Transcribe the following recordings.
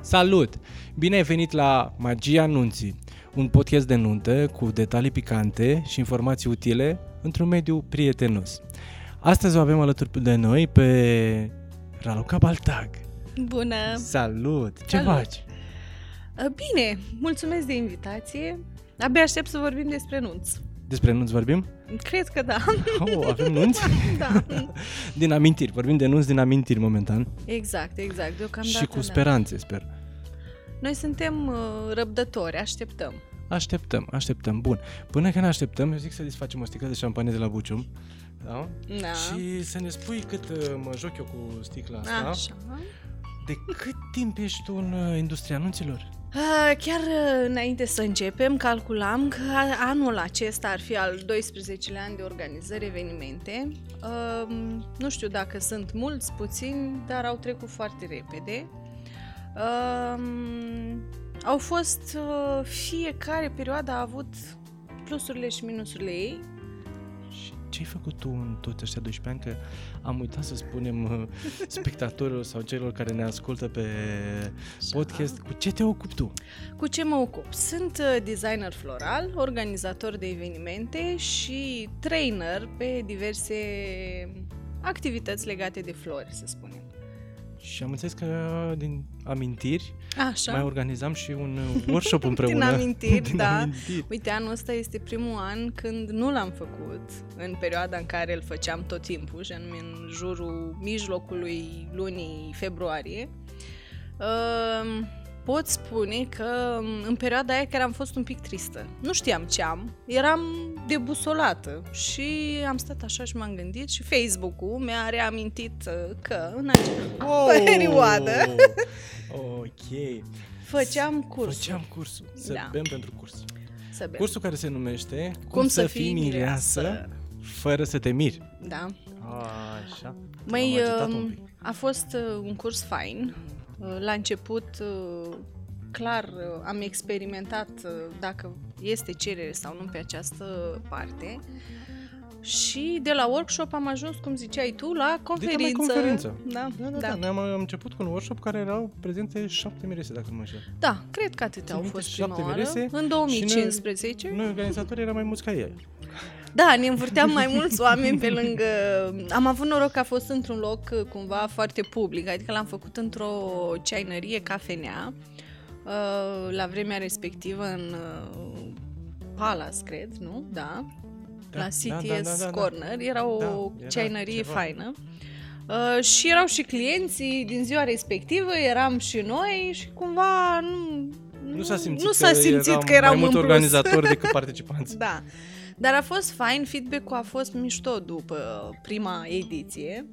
Salut! Bine ai venit la Magia Nunții, un podcast de nuntă cu detalii picante și informații utile într-un mediu prietenos. Astăzi o avem alături de noi pe Raluca Baltag. Bună! Salut! Ce Salut. faci? Bine, mulțumesc de invitație. Abia aștept să vorbim despre nunți. Despre nunți vorbim? Cred că da. Oh, avem nunți? da. Din amintiri, vorbim de nunți din amintiri momentan Exact, exact. Deocamdată și cu da. speranțe, sper. Noi suntem uh, răbdători, așteptăm. Așteptăm, așteptăm. Bun. Până când așteptăm, eu zic să desfacem o sticlă de șampanie de la Bucium. Da? Da. Și să ne spui cât uh, mă joc eu cu sticla asta. Așa. De cât timp ești tu în uh, industria anunților? Uh, Chiar uh, înainte să începem, calculam că a- anul acesta ar fi al 12-lea an de organizări evenimente. Uh, Nu știu dacă sunt mulți, puțini, dar au trecut foarte repede. Uh, Au fost, uh, fiecare perioadă a avut plusurile și minusurile ei. Și ce ai făcut tu în toți ăștia 12 ani? Că am uitat să spunem uh, spectatorilor sau celor care ne ascultă pe podcast, cu ce te ocupi tu? Cu ce mă ocup? Sunt uh, designer floral, organizator de evenimente și trainer pe diverse activități legate de flori, să spunem. Și am înțeles că din amintiri Așa. mai organizam și un uh, workshop împreună. amintiri, din da. amintiri. Uite, anul ăsta este primul an când nu l-am făcut în perioada în care îl făceam tot timpul, și anume în jurul mijlocului lunii februarie. Uh, pot spune că în perioada aia chiar am fost un pic tristă. Nu știam ce am, eram debusolată și am stat așa și m-am gândit și Facebook-ul mi-a reamintit uh, că în acea Oh! perioadă ok. făceam cursul. Făceam cursul. Să Da. bem pentru curs. Să bem. Cursul care se numește Cum să fii mireasă. fără să te miri. Da. Așa. Mai M-am agitat un uh, pic. a fost uh, un curs fain. Uh, La început, uh, clar, uh, am experimentat uh, dacă este cerere sau nu pe această parte. Și de la workshop am ajuns, cum ziceai tu, la conferință. Dita mai conferință. Da, Da, da, da. da. Noi am, am început cu un workshop care erau prezente șapte mirese, dacă nu mă înșel. Da, cred că atâtea Țin au minte, fost șapte prima oară. mirese În 2015. Noi, organizatorii, eram mai mulți ca ei. Da, ne învârteam mai mulți oameni pe lângă... Am avut noroc că a fost într-un loc uh, cumva foarte public, adică l-am făcut într-o ceainărie cafenea, uh, la vremea respectivă în uh, Palace, cred, nu? Da. Da, la da, CTS da, da, da, da. Corner, era o Da, era ceainărie ceva. faină. Uh, și erau și clienții din ziua respectivă, eram și noi și cumva nu, Nu s-a simțit, nu s-a simțit că, eram mai mult în plus. organizatori decât participanți. Da. Dar a fost fain, feedback-ul a fost mișto după prima ediție.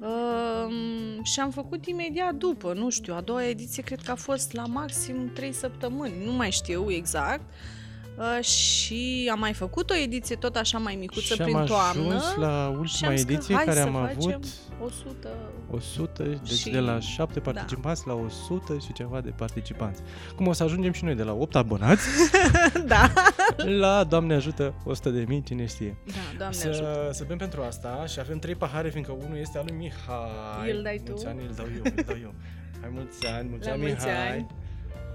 Um, și am făcut imediat după, nu știu, a doua ediție cred că a fost la maxim 3 săptămâni, nu mai știu exact. Uh, și am mai făcut o ediție tot așa mai micuță și prin am toamnă. ajuns la și ultima am zis că ediție hai care să am facem avut 100. 100, deci Și- de la 7 da. participanți la 100 și ceva de participanți. Cum o să ajungem și noi de la 8 abonați da. la, Doamne ajută, 100 de mii, cine știe. Da, Doamne ajută. Să, să bem pentru asta și avem trei pahare, fiindcă unul este al lui Mihai. Îl dai tu? Mulți ani îl dau eu, îl dau eu. Hai mulți ani, mulți La ani mulți Mihai. ani.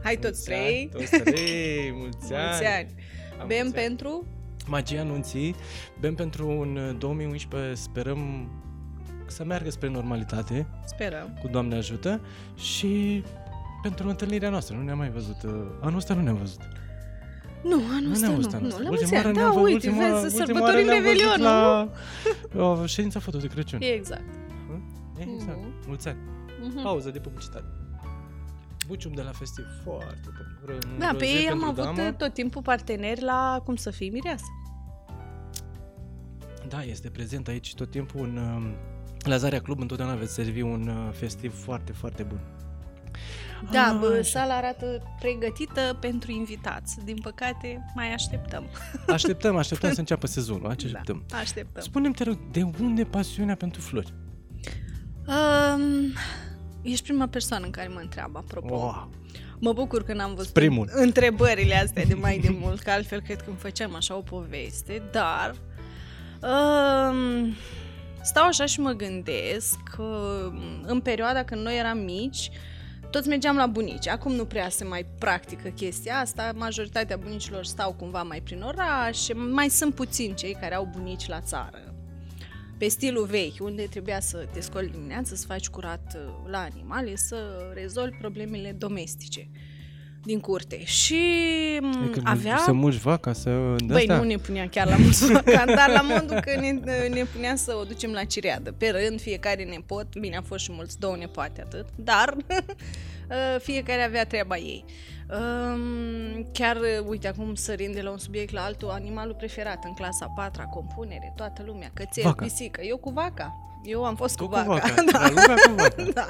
Hai toți Mulți trei. ani, Toți trei, mulți ani. Mulți ani. La Bem mulți ani. pentru Magia anunții, bem pentru un 2011, sperăm să meargă spre normalitate, Sperăm. cu Doamne ajută, și pentru întâlnirea noastră. Nu ne-am mai văzut. uh, Anul ăsta nu ne-am văzut. Nu, anul Nu ăsta ne-am nu. văzut anul Nu, ăsta. la Ultima mulți oară ani. ne-am Da, văzut- uite, ultima- vezi, ultima sărbătorim oară ne-am văzut Revelionul. la o ședință foto de Crăciun. Exact. Exact. Mhm. Mulți ani. Mhm. Pauză de publicitate. Bucium de la festiv, foarte bun. Ră- Da, pe roze ei am pentru avut damă. tot timpul parteneri la cum să fii mireasă. Da, este prezent aici tot timpul un... um, La Zarea Club întotdeauna veți servi un uh, festiv foarte, foarte bun. Da, Ah, bă, așa. sala arată pregătită pentru invitați. Din păcate, mai așteptăm. Așteptăm, așteptăm să înceapă sezonul. Așteptăm. Da, așteptăm. Spune-mi, te rog, de unde pasiunea pentru flori? Um, ești prima persoană în care mă întreabă, apropo. Wow. Mă bucur că n-am văzut Primul. întrebările astea de mai de mult, că altfel cred că îmi făceam așa o poveste, dar um, stau așa și mă gândesc că în perioada când noi eram mici, toți mergeam la bunici. Acum nu prea se mai practică chestia asta, majoritatea bunicilor stau cumva mai prin oraș, mai sunt puțini cei care au bunici la țară. Pe stilul vechi, unde trebuia să te scoli dimineața, să faci curat uh, la animale, să rezolvi problemele domestice din curte. Și m, Adică avea... Să mulci vaca, să... de Băi, astea. nu ne punea chiar la mulțumacan, dar la modul că ne, ne punea să o ducem la cireadă. Pe rând, fiecare nepot, bine, a fost și mulți, două nepoate atât, dar uh, fiecare avea treaba ei. Um, chiar, uh, uite, acum sărind de la un subiect la altul, animalul preferat în clasa 4 compunere, toată lumea, cățel, Vaca. pisică, eu cu vaca. Eu am fost Tu cu cu vaca. vaca. da. Dar lumea cu vaca. da.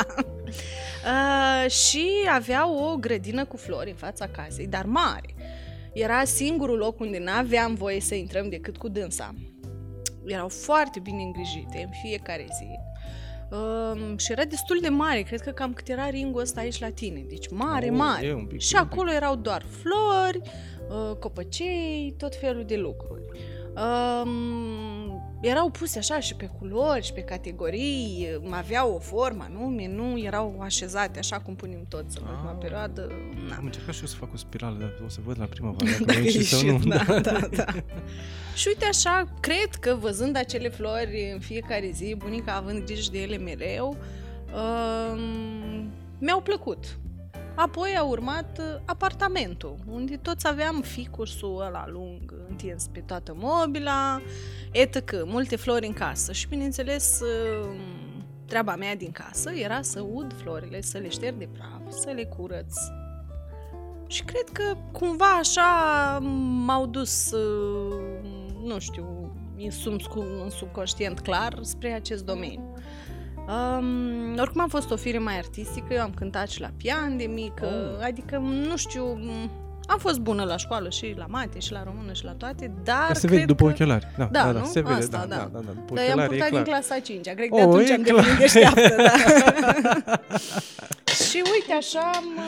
Uh, și avea o grădină cu flori în fața casei, dar mare. Era singurul loc unde n-aveam voie să intrăm decât cu dânsa. Erau foarte bine îngrijite în fiecare zi. Um, și era destul de mare, cred că cam cât era ringul ăsta aici la tine. Deci mare, Oh, mare. e un pic, și e un pic. acolo erau doar flori, uh, copăcei, tot felul de lucruri. Um, erau puse așa și pe culori și pe categorii, aveau o formă anume, nu erau așezate așa cum punem toți în ultima Ah. perioadă. Na. Am încercat și eu să fac o spirală, dar o să văd la primăvară dacă Dacă reușesc sau ieșit, nu. da, da, da. Și uite așa, cred că văzând acele flori în fiecare zi, bunica având grijă de ele mereu, um, mi-au plăcut. Apoi a urmat uh, apartamentul, unde toți aveam ficursul ăla lung întins pe toată mobila, etc. Multe flori în casă și, bineînțeles, uh, treaba mea din casă era să ud florile, să le șterg de praf, să le curăț, și cred că cumva așa m-au dus, uh, nu știu, în sub, în subconștient clar spre acest domeniu. Um, oricum am fost o fire mai artistică, eu am cântat și la pian de mică, Oh. adică, nu știu, m- am fost bună la școală și la mate și la română și la toate, dar Că se cred vede după că... ochelari. Da, Da, da, da, nu? se vede, Asta, da, da. da, da, da, după Dar i-am ochelari e purtat din clar. clasa a 5 cred că de Oh, atunci e am clar. devenit deșteaptă, da. și uite, așa, mă,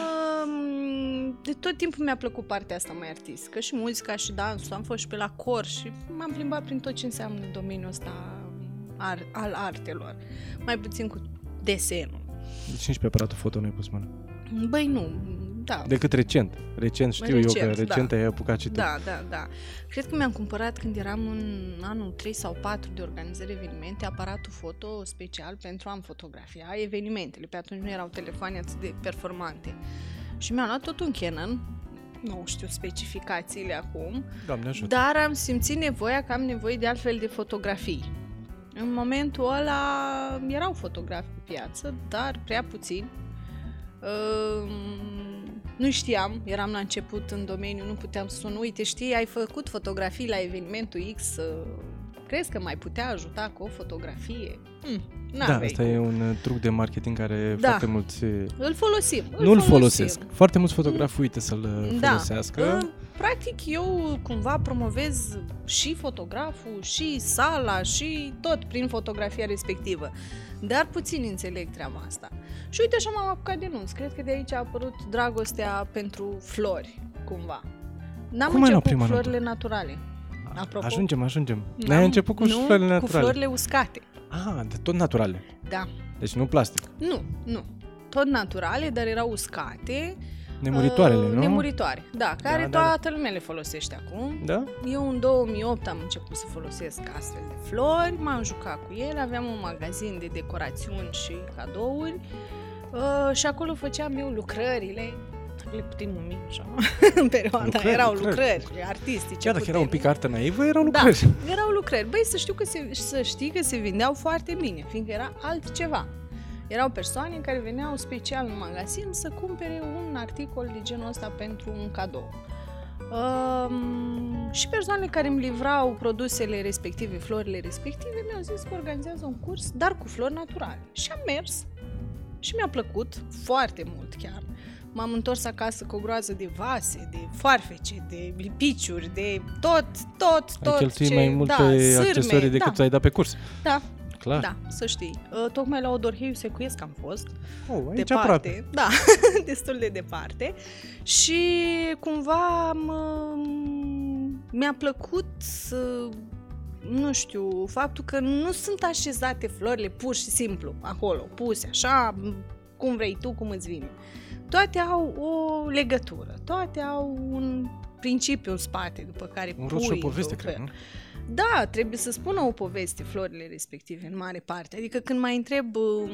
de tot timpul mi-a plăcut partea asta mai artistică, și muzica, și dansul, am fost și pe la cor și m-am plimbat prin tot ce înseamnă domeniul ăsta ar, al artelor, mai puțin cu desenul. Deci nici pe aparatul foto nu ai pus mână. Băi, nu, da. Decât recent. Recent știu eu Recent, că recent da. ai apucat și tu. Da, da, da. Cred că mi-am cumpărat când eram în anul 3 sau 4 de organizări evenimente aparatul foto special pentru a-mi fotografia evenimentele. Pe atunci nu erau telefoane atât de performante. Și mi-am luat tot un Canon, nu știu specificațiile acum, Doamne ajută. dar am simțit nevoia că am nevoie de altfel de fotografii. În momentul ăla erau fotografi pe piață, dar prea puțini. Ehm, nu știam, eram la început în domeniu, nu puteam să sun. Uite, știi, ai făcut fotografii la evenimentul X, uh, crezi că mai putea ajuta cu o fotografie? Hm, Da, n-aveai asta cum. e un uh, truc de marketing care Da. foarte mulți uh, Îl folosim. îl nu-l folosim. folosesc. Foarte mulți fotografi uită să-l uh, Da. folosească. Uh, Practic, eu cumva promovez și fotograful, și sala, și tot prin fotografia respectivă. Dar puțin înțeleg treaba asta. Și uite așa m-am apucat de nunți. Cred că de aici a apărut dragostea pentru flori, cumva. N-am Cum ai luat început cu prima florile naturale. Apropo. Ajungem, ajungem. N-am- Ne-ai început cu nu, florile cu naturale. florile uscate. Ah, de tot naturale. Da. Deci nu plastic. Nu, nu. Tot naturale, dar erau uscate. Nemuritoarele, uh, nu? Nemuritoare, da, care Da, da, da. toată lumea le folosește acum. Da? Eu în 2008 am început să folosesc astfel de flori, m-am jucat cu ele, aveam un magazin de decorațiuni și cadouri uh, și acolo făceam eu lucrările, le putem numi așa, în perioada, Lucrări, erau lucrări. lucrări, artistice. Chiar dacă era un putem. pic artă naivă, erau Da, lucrări. erau lucrări. Băi, să, știu că se, să știi că se vindeau foarte bine, fiindcă era altceva. Erau persoane care veneau special în magazin să cumpere un articol de genul ăsta pentru un cadou. Um, și persoanele care îmi livrau produsele respective, florile respective, mi-au zis că organizează un curs, dar cu flori naturale. Și am mers și mi-a plăcut foarte mult chiar. M-am întors acasă cu o groază de vase, de foarfece, de lipiciuri, de tot, tot, tot Ai cheltuit ce... mai multe da, sârme, accesorii decât da, ai dat pe curs. da. clar. Da, să știi. Uh, tocmai la Odorheiu Secuiesc am fost. Oh, aici departe. aproape. Da, destul de departe. Și cumva mă, mi-a plăcut să nu știu, faptul că nu sunt așezate florile pur și simplu acolo, puse așa, cum vrei tu, cum îți vine. Toate au o legătură, toate au un principiu în spate după care Un pui rost și o într-un poveste, fel. cred, nu? Da, trebuie să spună o poveste florile respective, în mare parte. Adică când mai întreb, um,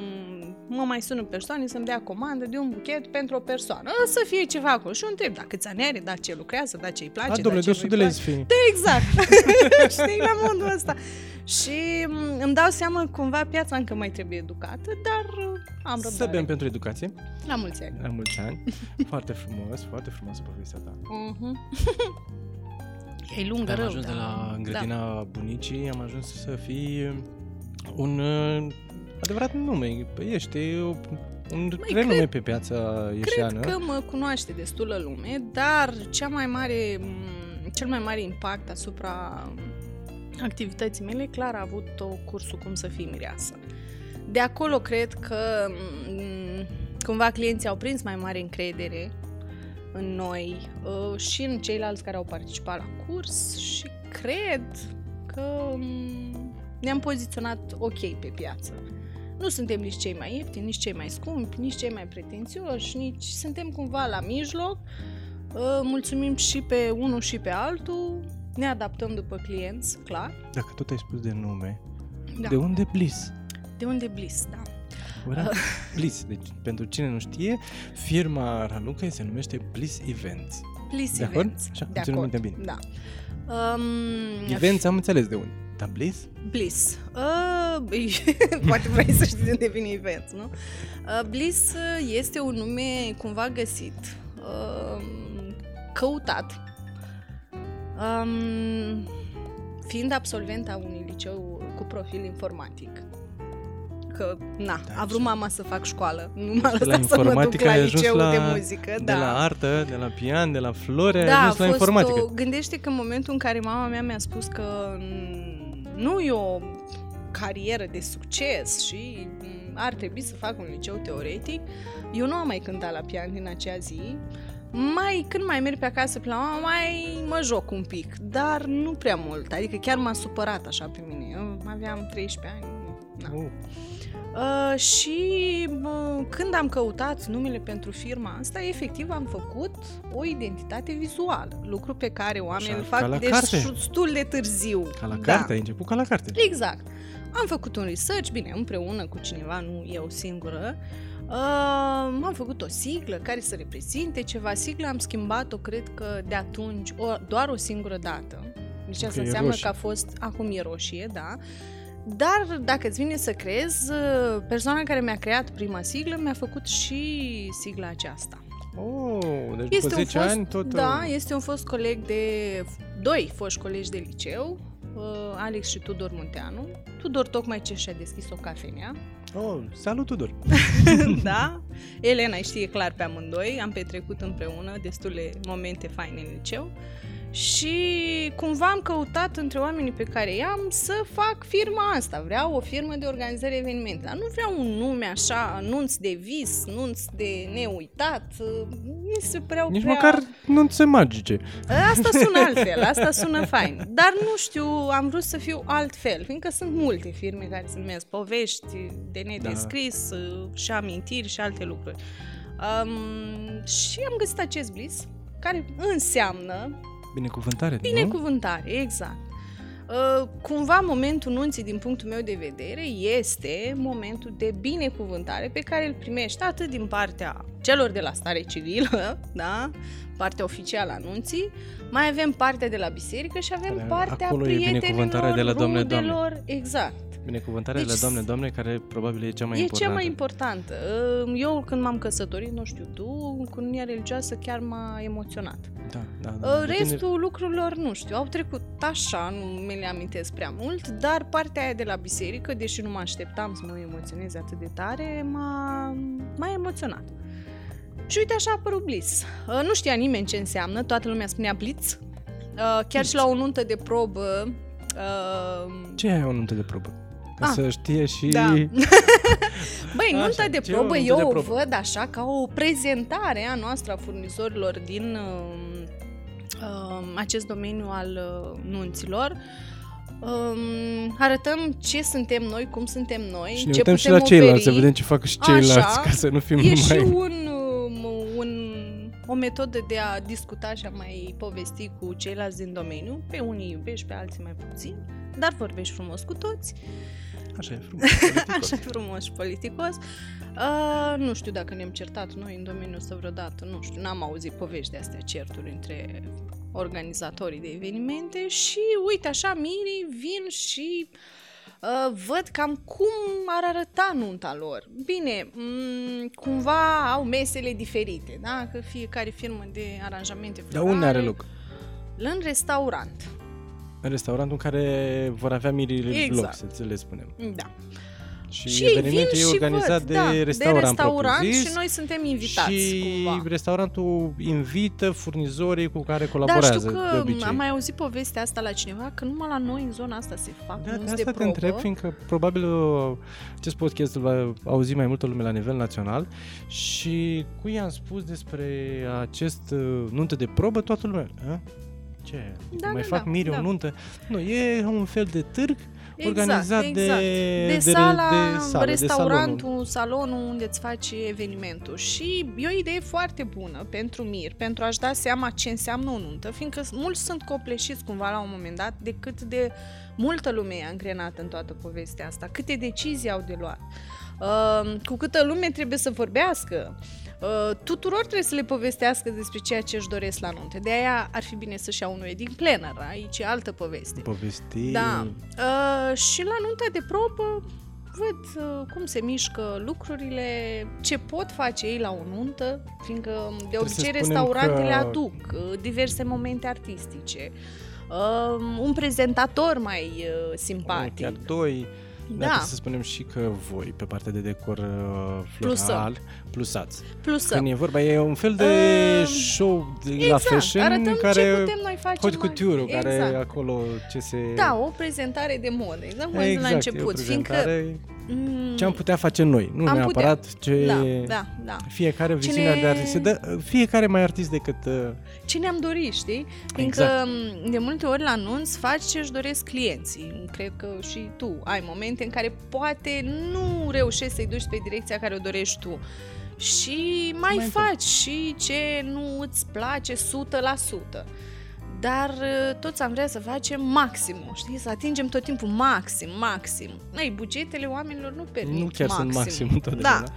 mă mai sună persoane să-mi dea comandă de un buchet pentru o persoană, să fie ceva acolo. Și eu întreb, da, câți ani are, da, ce lucrează, da, ce îi place, Da, da, domnule, ce de 100 de nu-i lei place. să fie. Da, exact. Știi, la modul ăsta. Și m, îmi dau seama cumva piața încă mai trebuie educată, dar uh, am Să răbdare. bem pentru educație. La mulți ani. La mulți ani. foarte frumos, foarte frumos povestea ta. Uh-huh. E lungă Am rău, ajuns de da. la Da. grădina bunicii, am ajuns să fii un uh, adevărat nume. Păi Ești o- un renume cred- pe piața ieșeană. Cred că mă cunoaște destulă lume, dar cea mai mare, m, cel mai mare impact asupra activității mele, clar, a avut o cursul Cum să fii mireasă. De acolo cred că m, cumva clienții au prins mai mare încredere în noi uh, și în ceilalți care au participat la curs și cred că m, ne-am poziționat ok pe piață. Nu suntem nici cei mai ieftini, nici cei mai scumpi, nici cei mai pretențioși, nici suntem cumva la mijloc. Uh, Mulțumim și pe unul și pe altul, ne adaptăm după clienți, clar. Dacă tot ai spus de nume, Da. de unde Bliss? De unde Bliss, da. Ura, Bliss. Deci, pentru cine nu știe, firma Raluca se numește Bliss Events. Bliss De acord? Events. Așa, de țin acord, minte bine. Da. Um, Events am înțeles de unde. Dar Bliss? Bliss. Uh, poate vrei să știi de unde vine Events, nu? Uh, Bliss uh, este un nume cumva găsit, uh, căutat, um, fiind absolvent a unui liceu cu profil informatic. Că, na, Da, a vrut și- mama să fac școală, nu m-a La lăsat să mă duc informatică la ai ajuns liceu la- de muzică. De da. la artă, de la pian, de la flori, ai Da, a ajuns la fost informatică. o... Gândește că în momentul în care mama mea mi-a spus că mm, nu e o carieră de succes și mm, ar trebui să fac un liceu teoretic, eu nu am mai cântat la pian din acea zi. Mai, când mai merg pe acasă pe la mama, mai mă joc un pic, dar nu prea mult. Adică chiar m-a supărat așa pe mine. Eu aveam 13 ani. Na. Oh, Uh, și uh, când am căutat numele pentru firma asta, efectiv am făcut o identitate vizuală, lucru pe care oamenii îl ca la fac carte. destul de târziu. ca la Da. carte, ai început ca la carte. Exact. Am făcut un research, bine, împreună cu cineva, nu eu singură. Uh, am făcut o siglă care să reprezinte ceva. Sigla am schimbat-o, cred că de atunci, o, doar o singură dată. Deci asta Ok, e înseamnă roșie. că a fost, acum e roșie, da. Dar, dacă îți vine să crezi, uh, persoana care mi-a creat prima siglă mi-a făcut și sigla aceasta. Oh, deci Este după un 10 fost, ani tot... Da, uh, este un fost coleg de... Doi foști colegi de liceu, uh, Alex și Tudor Munteanu. Tudor tocmai ce și-a deschis o cafenea. Oh, salut Tudor! da? Elena îi știe clar pe amândoi. Am petrecut împreună destule momente faine în liceu. Și cumva am căutat între oamenii pe care i-am să fac firma asta. Vreau o firmă de organizare evenimente. Dar nu vreau un nume așa, anunț de vis, anunț de neuitat. Mi se păreau Nici prea... măcar nu se magice. Asta sună altfel, asta sună fain. Dar nu știu, am vrut să fiu altfel, fiindcă sunt multe firme care se numesc povești de nedescris da. și amintiri și alte lucruri. Um, și am găsit acest bliss, care înseamnă Binecuvântare, nu? binecuvântare, exact. Uh, cumva momentul nunții din punctul meu de vedere este momentul de binecuvântare pe care îl primești atât din partea celor de la stare civilă, da? partea oficială a nunții, mai avem partea de la biserică și avem Care partea acolo e prietenilor, binecuvântarea de la Doamne, Doamne. rudelor, exact. Binecuvântarea Deci de la Doamne, Doamne, care probabil e cea mai e importantă. cea mai importantă. Uh, Eu când m-am căsătorit, nu știu tu, cununia religioasă chiar m-a emoționat. Da, da, Uh, da. De tine- Restul lucrurilor, nu știu, au trecut așa, nu mi le amintesc prea mult, dar partea aia de la biserică, deși nu mă așteptam să mă emoționez atât de tare, m-a, m-a emoționat. Și uite așa a apărut Bliss. Uh, Nu știa nimeni ce înseamnă, toată lumea spunea Blitz. Uh, Chiar și la o nuntă de probă, uh, Ce e aia o nuntă de probă? Ca Ah, să știe și... Da. Băi, Așa, nunta de ce e o probă nuntă eu de o probă? văd așa ca o prezentare a noastră a furnizorilor din uh, uh, acest domeniu al uh, nunților. Um, arătăm ce suntem noi, cum suntem noi, Și ne ce uităm putem și la oferi. ceilalți, să vedem ce fac și ceilalți, Așa. ca să nu fim E numai... și un, um, un, o metodă de a discuta și a mai povesti cu ceilalți din domeniu. Pe unii iubești, pe alții mai puțin, dar vorbești frumos cu toți. Așa e frumos. politicos. Așa e frumos și politicos. Uh, nu știu dacă ne-am certat noi în domeniul ăsta vreodată, nu știu, n-am auzit povești de astea, certuri între organizatorii de evenimente și uite așa, mirii vin și uh, văd cam cum ar arăta nunta lor. Bine, m- cumva au mesele diferite, da? Că fiecare firmă de aranjamente Dar unde are loc? În restaurant. În restaurantul în care vor avea mirii Exact. loc, să le spunem. Da. Și, Și ei vin evenimentul e și organizat văd, de da, restaurant, de restaurant propriu-zis, și noi suntem invitați și cumva. restaurantul invită furnizorii cu care Da, colaborează știu de că obicei. am mai auzit povestea asta la cineva, că numai la noi în zona asta se fac Da, de nunți asta de te probă. întreb, fiindcă probabil uh, acest podcast îl va auzi mai multă lume la nivel național și cu i am spus despre acest uh, nuntă de probă, toată lumea, a? Ce? Adică Da, mai da, fac da, miri da. o nuntă? Nu, e un fel de târg Exact, organizat exact. de, de, de, sala, de, sală, de restaurantul, salonul unde îți faci evenimentul. Și e o idee foarte bună pentru mir, pentru a-și da seama ce înseamnă o nuntă, fiindcă mulți sunt copleșiți cumva la un moment dat de cât de multă lume e angrenată în toată povestea asta, câte decizii au de luat. Uh, cu câtă lume trebuie să vorbească, uh, tuturor trebuie să le povestească despre ceea ce își doresc la nunte. De aia ar fi bine să-și ia un wedding planner, aici e altă poveste. povesti. Da. Uh, și la nunta de probă văd uh, cum se mișcă lucrurile, ce pot face ei la o nuntă, fiindcă de să obicei spunem restaurantele că- aduc uh, diverse momente artistice, uh, un prezentator mai uh, simpatic. Chiar doi. Da. Da, Trebuie să spunem și că voi, pe partea de decor uh, floral, Plusăm. plusați. plus Când e vorba, e un fel de Uh, show de la exact, fashion arătăm în ce care putem noi face haute mai- couture care exact. acolo ce se... Da, o prezentare de modă, exact cum am zis exact, la e o început, fiindcă prezentare, mm, ce am putea face noi, nu am neapărat ce... da, da, da. Fiecare Ce viziunea ne- de artist. Se dă, fiecare mai artist decât... Uh, ce ne-am dorit, știi? Fiindcă Exact. m, de multe ori la anunț faci ce-și doresc clienții. Cred că și tu ai momente în care poate nu reușești să-i duci pe direcția care o dorești tu. Și mai, Mai faci și ce nu îți place 100%. Dar uh, toți am vrea să facem maximul, știi? Să atingem tot timpul maxim, maxim. Ei, bugetele oamenilor nu permit nu chiar maxim. sunt maxim întotdeauna. Da,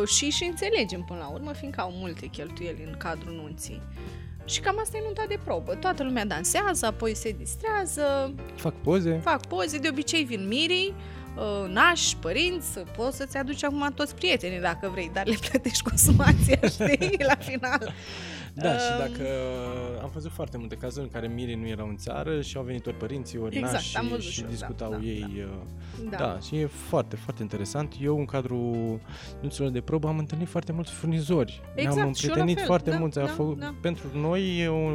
Uh, și și înțelegem până la urmă, fiindcă au multe cheltuieli în cadrul nunții. Și cam asta e nunta de probă. Toată lumea dansează, apoi se distrează, Fac poze. fac poze, de obicei vin mirii, uh, nași, părinți, poți să-ți aduci acum toți prietenii dacă vrei, dar le plătești consumația, știi, la final. Da, și Um, dacă am văzut foarte multe cazuri în care mirii nu erau în țară și au venit ori părinții, ori Exact, nașii am văzut și și eu, da, discutau da, ei. da. uh, Da. Da, și e foarte, foarte interesant. Eu, în cadrul nunților de probă, am întâlnit foarte mulți furnizori. Exact, Ne-am și eu la împrietenit fel. foarte Da, mulți. A da, făcut, da. Pentru noi e o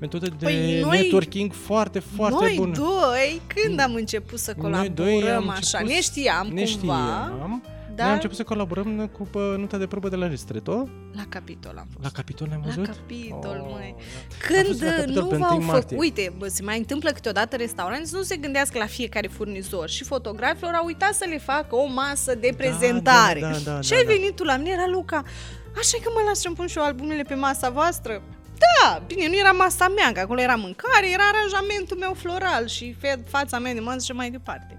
metodă de Păi noi- networking foarte, foarte Noi bună. doi, când am început să Noi colaborăm doi am așa, început- ne știam ne cumva, știam. Dar Noi am început să colaborăm cu pe nunta de probă de la Ristretto. la capitol am fost. La Capitol ne-am La văzut? capitol, măi. da. Am Când fost la Capitol nu pe v-au 1 făcut, martie. uite, bă, se mai întâmplă câteodată restauranți, nu se gândească la fiecare furnizor și fotografilor au uitat să le facă o masă de prezentare. Da, da, da, și da, ai da. venit tu la mine, era Luca, așa că mă las să-mi pun și eu albumele pe masa voastră? Da, bine, nu era masa mea, că acolo era mâncare, era aranjamentul meu floral și fe- fața mea de masă și mai departe.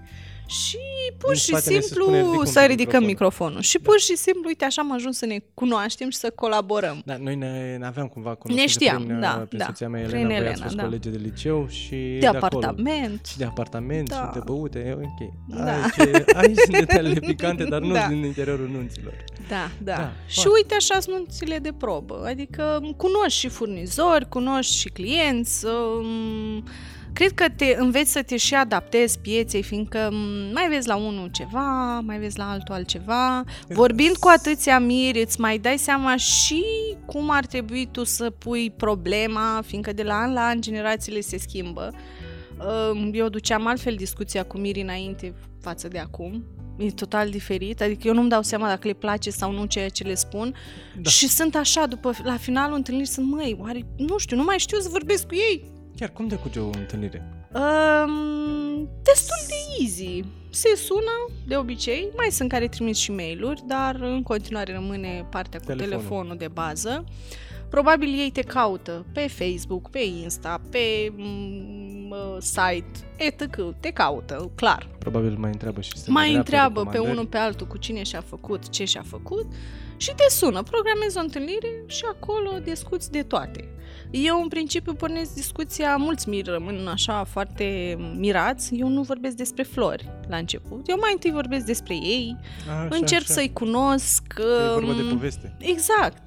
Și pur Din și spatele se simplu spune, ridică un să pic ridicăm microfonul. microfonul. Și pur și simplu, uite, așa am ajuns să ne cunoaștem și să colaborăm. Da, noi ne, ne aveam cumva cunoscut Ne știam, prin, da, prin da. soția mea Prin Elena, voi Elena, ați fost da. colege de liceu și De, acolo. apartament. Și de apartament Da. și de băute, e ok. Da. Aici, aici sunt detaliile picante, dar nu Da. din interiorul nunților. Da, da. Da, și foarte. uite așa sunt nunțile de probă. Adică cunoști și furnizori, cunoști și clienți. Um, cred că te înveți să te și adaptezi pieței, fiindcă um, mai vezi la unul ceva, mai vezi la altul altceva. Vorbind cu atâția miri, îți mai dai seama și cum ar trebui tu să pui problema, fiindcă de la an la an generațiile se schimbă. Uh, eu duceam altfel discuția cu Miri înainte față de acum. E total diferit, adică eu nu-mi dau seama dacă le place sau nu ceea ce le spun Da. și sunt așa, după, la finalul întâlnirii sunt, măi, oare, nu știu, nu mai știu să vorbesc cu ei. Chiar, cum decurge o întâlnire? Um, destul de easy. Se sună, de obicei, mai sunt care trimit și mail-uri, dar în continuare rămâne partea cu Telefonul. telefonul, de bază. Probabil ei te caută pe Facebook, pe Insta, pe mm, uh, site, etc. Te caută, clar. Probabil mai întreabă și se mai vrea întreabă pe recomandări. unul pe altul cu cine și-a făcut, ce și-a făcut și te sună, programezi o întâlnire și acolo discuți de toate. Eu, în principiu, pornesc discuția, mulți mi rămân așa foarte mirați, eu nu vorbesc despre flori la început. Eu mai întâi vorbesc despre ei, Așa, încerc așa. să-i cunosc. Că E vorba de um, poveste. Exact.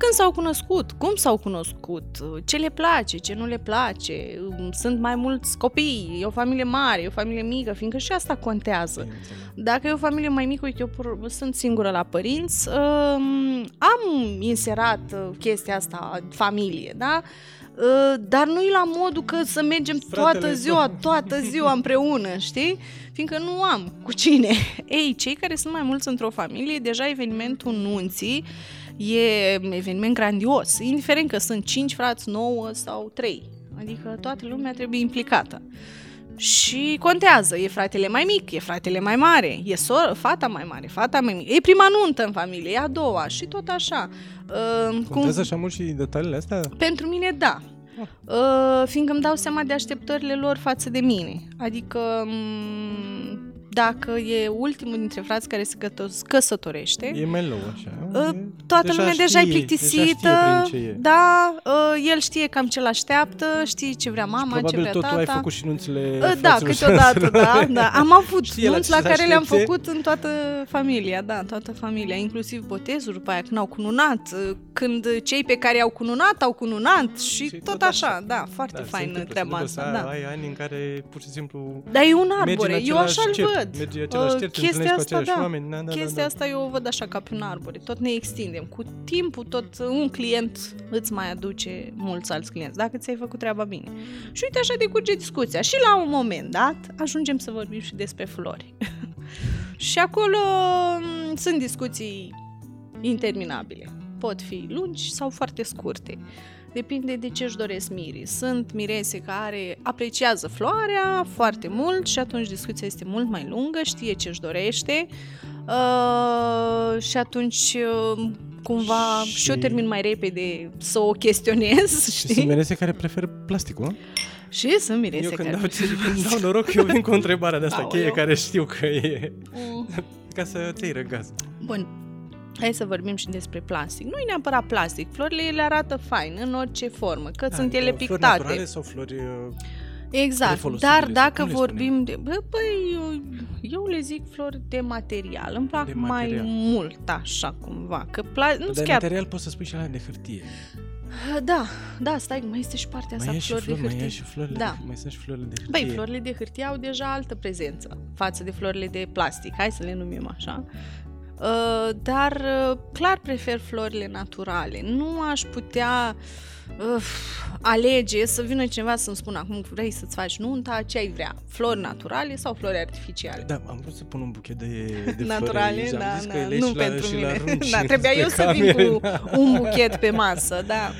Când s-au cunoscut, cum s-au cunoscut, ce le place, ce nu le place, sunt mai mulți copii, e o familie mare, e o familie mică, fiindcă și asta contează. Bineînțeles. Dacă e o familie mai mică, uite, eu pur- sunt singură la părinți, um, am inserat uh, chestia asta, familie, da? Uh, dar nu e la modul că să mergem Fratele toată ziua, tău. toată ziua împreună, știi? Fiindcă nu am cu cine. Ei, cei care sunt mai mulți într-o familie, deja evenimentul nunții e eveniment grandios, indiferent că sunt 5 frați, 9 sau 3. Adică toată lumea trebuie implicată. Și contează, e fratele mai mic, e fratele mai mare, e sor, fata mai mare, fata mai mică, e prima nuntă în familie, e a doua și tot așa. Uh, cum, Contează așa mult și detaliile astea? pentru mine, da. Uh, fiindcă îmi dau seama de așteptările lor față de mine. Adică, m- dacă e ultimul dintre frați care se căto- căsătorește, E melou așa. Uh, E- toată lumea deja e știe, plictisită, Deja știe prin ce e. da, uh, el știe cam ce l-așteaptă, știe ce vrea mama, ce Probabil vrea tot tata. tu ai făcut și nunțile Uh, Da, fraților câteodată, și da, da. Am avut Știe la nunți ce la să care le-am aștepte. făcut în toată familia, da, toată familia, inclusiv botezuri, după aia când au cununat, uh, când cei pe care au cununat au cununat și, Și tot, tot așa, așa. da, foarte Da, se faină întâmplă, treaba se asta, întâmplă da. să Ai ani în care pur și simplu Dar e un mergi arbore, în eu așa-l același cert, văd. Mergi în același Uh, cert, te chestia întâlnești cu asta, aceiași da. oameni. Da, da, Chestia da, da. asta eu o văd așa ca pe un arbore, tot ne extindem. Cu timpul, tot un client îți mai aduce mulți alți clienți, dacă ți-ai făcut treaba bine. Și uite așa decurge discuția. Și la un moment dat ajungem să vorbim și despre flori. și acolo m, sunt discuții interminabile. Pot fi lungi sau foarte scurte. Depinde de ce își doresc mirii. Sunt mirese care apreciază floarea foarte mult și atunci discuția este mult mai lungă, știe ce își dorește uh, și atunci uh, cumva și... Și- și eu termin mai repede să o chestionez, Și știi? sunt merese care preferă plasticul, nu? Și sunt mirese Eu când care... dau, când dau noroc, eu vin cu o întrebare de asta Aoleu. cheie care știu că e Mm. ca să te iei răgaz. Bun. Hai să vorbim și despre plastic. Nu e neapărat plastic. Florile le arată fain, în orice formă, că sunt ele Da, Flori pictate. naturale sau flori... uh, Exact, refolosibile dar sau dacă cum le vorbim de... Bă, băi, eu, eu le zic flori de material. Îmi plac De mai material. mult așa cumva. Că pla... nu De chiar... material poți să spui și la de hârtie. Da, da, stai, mai este și partea asta, Mai e și flori de flori, mai hârtie. e și florile Da. de, mai sunt și florile de hârtie. Băi, florile de hârtie au deja altă prezență față de florile de plastic, hai să le numim așa. Uh, dar uh, clar prefer florile naturale. Nu aș putea uh, alege să vină cineva să-mi spună acum vrei să-ți faci nunta, ce ai vrea? Flori naturale sau flori artificiale? Da, am vrut să pun un buchet de, de naturale, flori aici, am da, zis că da, le nu și la, pentru și mine. La arunci da, trebuia eu spre să vin camere, cu da. un buchet pe masă, da.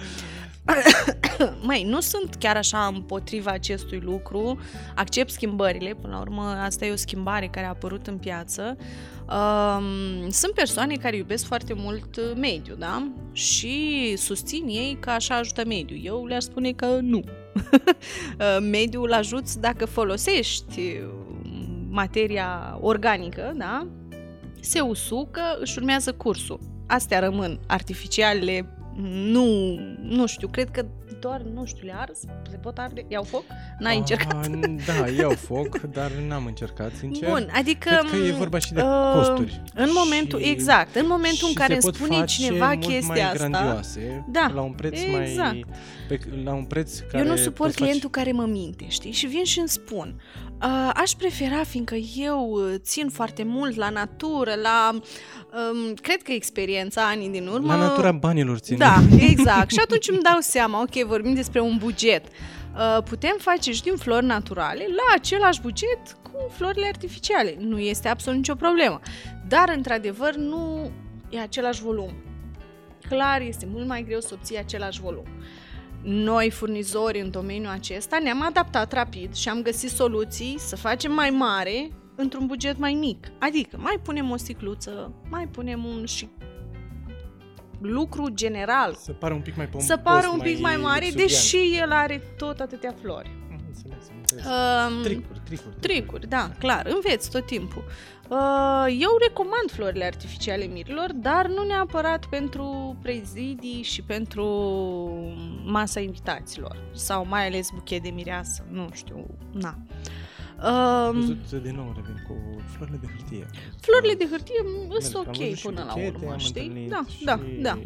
Măi, nu sunt chiar așa împotriva acestui lucru, accept schimbările, până la urmă asta e o schimbare care a apărut în piață. Um, sunt persoane care iubesc foarte mult uh, mediul, da? Și susțin ei că așa ajută mediul. Eu le-aș spune că nu. Uh, mediul ajuți dacă folosești uh, materia organică, da? Se usucă, își urmează cursul. Astea rămân artificiale, nu, nu știu, cred că doar, nu știu, le ars, se pot arde, iau foc? N-ai încercat? Ah, Da, iau foc, dar n-am încercat, sincer. Bun, adică... Cred că e vorba și de uh, costuri. În momentul, Și- exact, în momentul în și care se îmi pot spune face cineva mult chestia mai asta, grandioase, Da, la un preț exact. mai pe, la un preț care eu nu suport poți face- clientul care mă minte, știi? Și vin și îmi spun, uh, aș prefera, fiindcă eu uh, țin foarte mult la natură, la, um, cred că experiența anii din urmă... La natura banilor țin. Da, exact. Și atunci îmi dau seama, ok, vorbim despre un buget. Uh, putem face și din flori naturale la același buget cu florile artificiale. Nu este absolut nicio problemă. Dar, într-adevăr, nu e același volum. Clar, este mult mai greu să obții același volum. Noi, furnizori în domeniul acesta, ne-am adaptat rapid și am găsit soluții să facem mai mare într-un buget mai mic. Adică mai punem o sticluță, mai punem un și lucru general. Să pară un pic mai pompos, Să pară un pic mai, mare, luxurian. deși el are tot atâtea flori. Am înțeles, am înțeles. Um, Tricuri, tricuri. Tricuri, da, clar, înveți tot timpul. Uh, Eu recomand florile artificiale mirilor, dar nu neapărat pentru prezidii și pentru masa invitaților. Sau mai ales buchet de mireasă, nu știu, na. Am Um, văzut din nou, revin, cu florile de hârtie. Florile de hârtie Merg, sunt am ok văzut și până la buchete, urmă, am știi? întâlnit Da, și- da, da.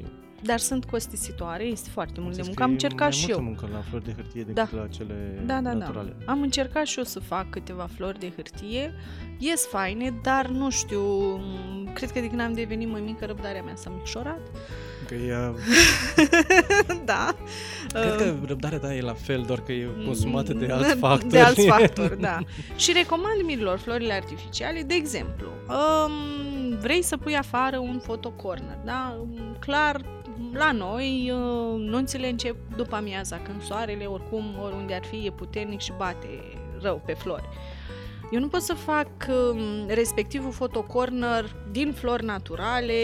Dar sunt costisitoare, este foarte mult de Zis muncă. că Am e încercat mai și multă eu. muncă la flori de hârtie decât Da. la cele Da, da, da. naturale. Am încercat și eu să fac câteva flori de hârtie. Ies faine, dar nu știu, m, cred că de când am devenit mai mică, răbdarea mea s-a micșorat. Că e, da. cred Uh, că răbdarea ta e la fel, doar că e consumată de alți factori. De alți factori, da. Și recomand mirilor florile artificiale, de exemplu, um, vrei să pui afară un fotocorner, da? Um, Clar, la noi, uh, nunțile încep după amiaza, când soarele, oricum, oriunde ar fi, e puternic și bate rău pe flori. Eu nu pot să fac um, respectivul fotocorner din flori naturale,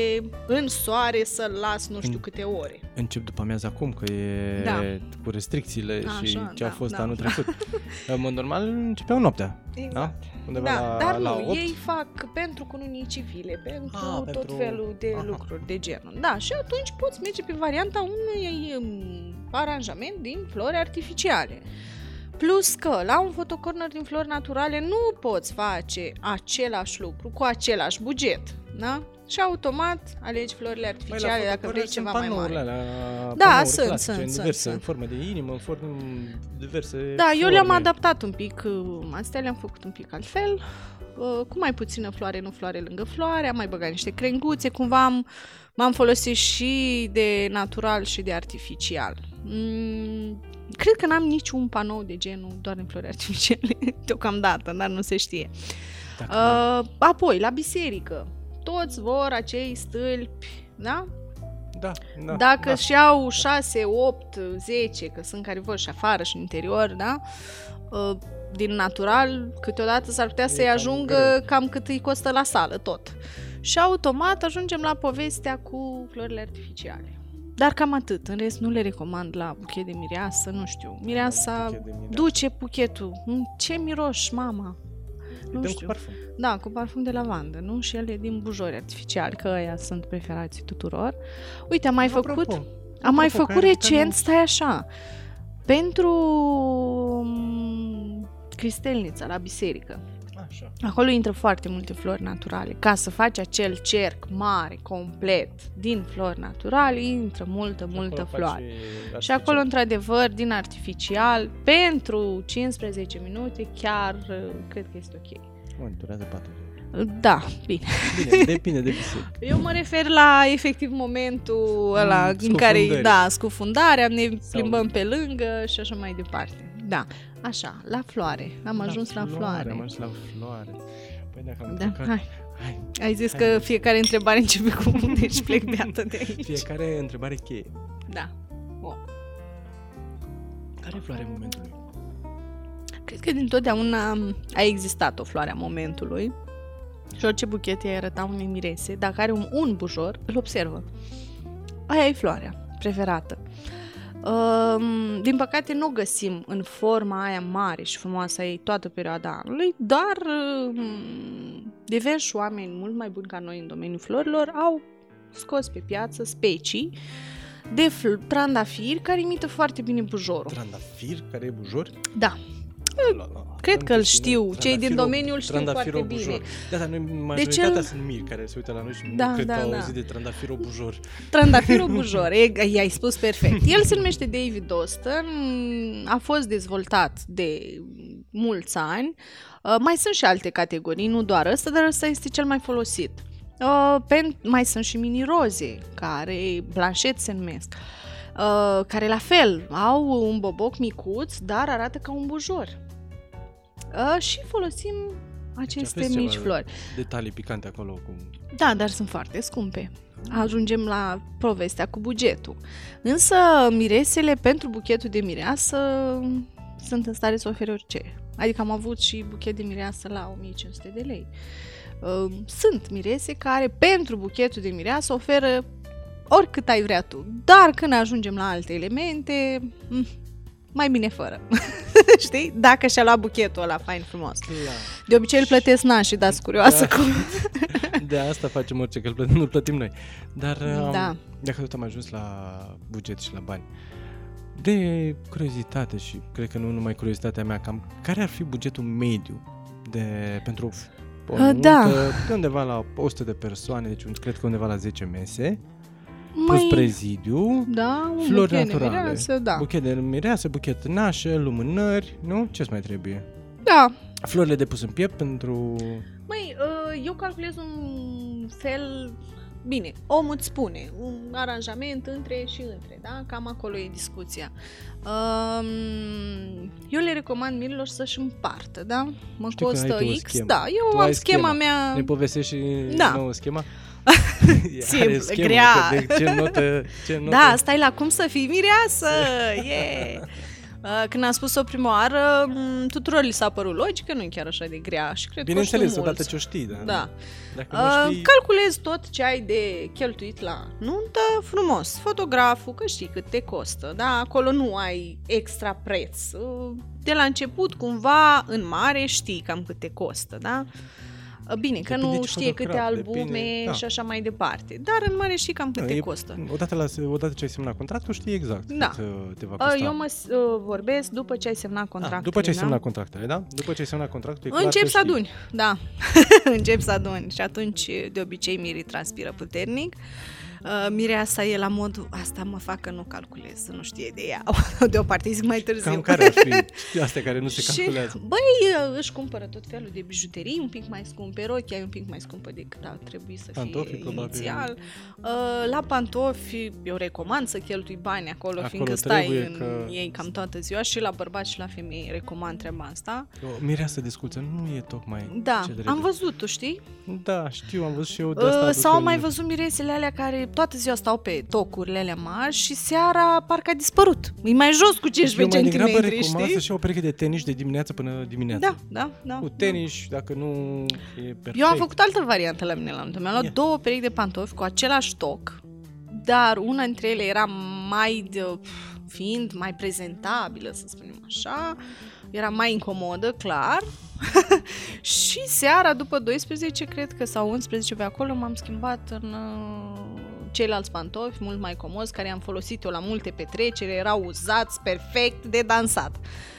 în soare, să-l las nu știu În- câte ore. Încep după amiază acum, că e Da. cu restricțiile Așa, și ce a da, fost da. anul trecut. În mod normal începeau noaptea, Exact. da? Undeva Da, la, dar la nu, 8. ei fac pentru cununii civile, pentru Ah, tot pentru- felul de Aha. lucruri de genul. Da, și atunci poți merge pe varianta unui um, aranjament din flori artificiale. Plus că la un fotocorner din flori naturale nu poți face același lucru cu același buget, da? Și automat alegi florile artificiale dacă vrei ceva mai mare. Alea, Da, panouri sunt, clasice, sunt, în sunt, diverse sunt. forme de inimă, în forme diverse Da, eu forme. le-am adaptat un pic, uh, astea le-am făcut un pic altfel, uh, cu mai puțină floare, nu floare lângă floare, am mai băgat niște crenguțe, cumva am, m-am folosit și de natural și de artificial. Mm, cred că n-am niciun panou de genul doar în flori artificiale, deocamdată, dar nu se știe. Dacă Uh, apoi, la biserică, toți vor acei stâlpi, da? da, da, Dacă da. și au 6, 8, 10, că sunt care vor și afară și în interior, da? Uh, Din natural, câteodată s-ar putea E să-i cam ajungă greu. cam cât îi costă la sală tot. Și automat ajungem la povestea cu florile artificiale. Dar cam atât. În rest nu le recomand la buchet de mireasă, nu știu. Mireasa Buchet de mireasă. duce buchetul. Mm, Ce miroși, mama? Îi nu dăm știu. cu parfum. Da, cu parfum de lavandă, nu? Și ele din bujori artificiali, că ăia sunt preferații tuturor. Uite, am mai Apropo, făcut... Am mai apropo, făcut care- recent, care stai așa, pentru mm, Cristelnița, la biserică. Așa. Acolo intră foarte multe flori naturale. Ca să faci acel cerc mare, complet, din flori naturale, intră multă, multă Acolo floare. faci Și acolo, artificial. într-adevăr, din artificial, pentru 15 minute, chiar uh, cred că este ok. Mă, durează 4 zile. Da, bine. Bine, depinde de biserică. Eu mă refer la efectiv momentul ăla în care, scufundării. da, scufundarea, ne Sau- plimbăm pe lângă și așa mai departe. Da, așa, la floare. Am ajuns la floare. Am ajuns la floare. Păi dacă am Da, plecat, hai. hai. Ai zis Hai. că fiecare întrebare începe cu un deci plec beată de aici. Fiecare întrebare cheie. Da. Bun. Care e floarea momentului? Cred că dintotdeauna a existat o floare a momentului și orice buchet i arăta unei mirese, dacă are un, un bujor, îl observă. Aia e floarea preferată. Um, din păcate nu o găsim în forma aia mare și frumoasă a ei toată perioada anului, dar um, diversi oameni mult mai buni ca noi în domeniul florilor au scos pe piață specii de fl- trandafiri care imită foarte bine bujorul. Trandafir, care e bujor? Da, La, la. Cred Am că îl chestii, știu. nu? Cei din Trandafirul- domeniul știu trandafirul foarte bine. bujor. Da, dar noi majoritatea el- sunt miri care se uită la noi și Da, nu cred da, că au da. auzit de trandafirul bujor. Trandafirul bujor, e, i-ai spus perfect. El se numește David Doston, a fost dezvoltat de mulți ani. Uh, Mai sunt și alte categorii, nu doar ăsta, dar ăsta este cel mai folosit. Uh, pen- mai sunt și mini roze, care blanchet se numesc. uh, care la fel au un boboc micuț, dar arată ca un bujor. Uh, și folosim aceste aveți mici ceva flori. Detalii picante acolo cu... Da, dar sunt foarte scumpe. Ajungem la povestea cu bugetul. Însă miresele pentru buchetul de mireasă sunt în stare să ofere orice. Adică am avut și buchet de mireasă la 1500 de lei. Uh, Sunt mirese care pentru buchetul de mireasă oferă oricât ai vrea tu. Dar când ajungem la alte elemente, mm, mai bine fără. Știi? Dacă și-a luat buchetul ăla fain frumos. De obicei îl plătesc nașii, dați curioasă Da. cum... De asta facem orice, că îl plătim, nu plătim noi. Dar um, Da. dacă tot am ajuns la buget și la bani, de curiozitate și cred că nu numai curiozitatea mea, cam care ar fi bugetul mediu de, pentru o Uh, nuntă da. de undeva la 100 de persoane, deci un- cred că undeva la 10 mese, plus prezidiu, Da, un flori buchet de naturale, mireasă, da. buchet de mireasă, buchet nașă, lumânări, nu? Ce mai trebuie? Da. Florile de pus în piept pentru... Măi, uh, eu calculez un fel... Bine, omul îți spune un aranjament între și între, da? Cam acolo e discuția. Um, eu le recomand mirilor să-și împartă, da? Mă Știu că ai costă tu o X, schemă. da, eu Tu am ai schema schema. mea... Ne povestești și Da. nouă schema? Simplă, schemă, grea. că De ce notă, ce notă? Da, stai la cum să fii mireasă! Yeah! Uh, Când am spus-o prima oară, m, tuturor li s-a părut logică, nu e chiar așa de grea și cred că o Bineînțeles, știu odată mulți. ce o știi, da. Da. Dacă Uh, nu știi, calculezi tot ce ai de cheltuit la nuntă, frumos. Fotograful, că știi cât te costă, da? Acolo nu ai extra preț. Uh, De la început, cumva, în mare, știi cam cât te costă, da? Uh, Bine, că Depinde nu ce știe câte fotograf, albume depinde- da. și așa mai departe. Dar în mare știi cam cât nu, te e- costă. Odată, la, odată ce ai semnat contractul, știi exact Da. cât uh, te va Uh, costa. Eu mă s- uh, vorbesc după ce ai semnat Ah, contractul. după ce ai da? semnat contractele, da? După ce ai semnat contractul, e clar Încep că să știi. aduni, da. Încep să aduni și atunci de obicei mirii transpiră puternic. Uh, mireasa e la modul, asta mă fac că nu calculez, să nu știe de ea. De o parte zic mai târziu. Cam care ar fi știi, astea care nu se și, calculează? băi, uh, își cumpără tot felul de bijuterii un pic mai scumpe, rochia e un pic mai scumpă decât ar trebui să Pantofi, fie probabil. inițial. Uh, la pantofi, eu recomand să cheltui bani acolo, Acolo fiindcă stai trebuie în că- ei cam toată ziua și la bărbați și la femei recomand treaba asta. O mireasă de sculță nu e tocmai Da, ce am trebuie. văzut, tu știi? Da, știu, am văzut și eu de asta. Uh, adus sau am în- mai văzut miresele alea care toată ziua stau pe tocurile alea mari și seara parcă a dispărut. E mai jos cu 15 Eu mai degrabă centimetri, recomand știi? să-și iau o pereche de tenis de dimineață până dimineața. Da, da, da. Cu tenis, dacă nu e perfect. Eu am făcut altă variantă la mine la nuntă. Mi-am luat Ia. două perechi de pantofi cu același toc, dar una dintre ele era mai de, fiind mai prezentabilă, să spunem așa, era mai incomodă, clar. și seara, după 12, cred că, sau 11 pe acolo, m-am schimbat în uh, ceilalți pantofi, mult mai comozi, care am folosit eu la multe petreceri, erau uzați perfect de dansat.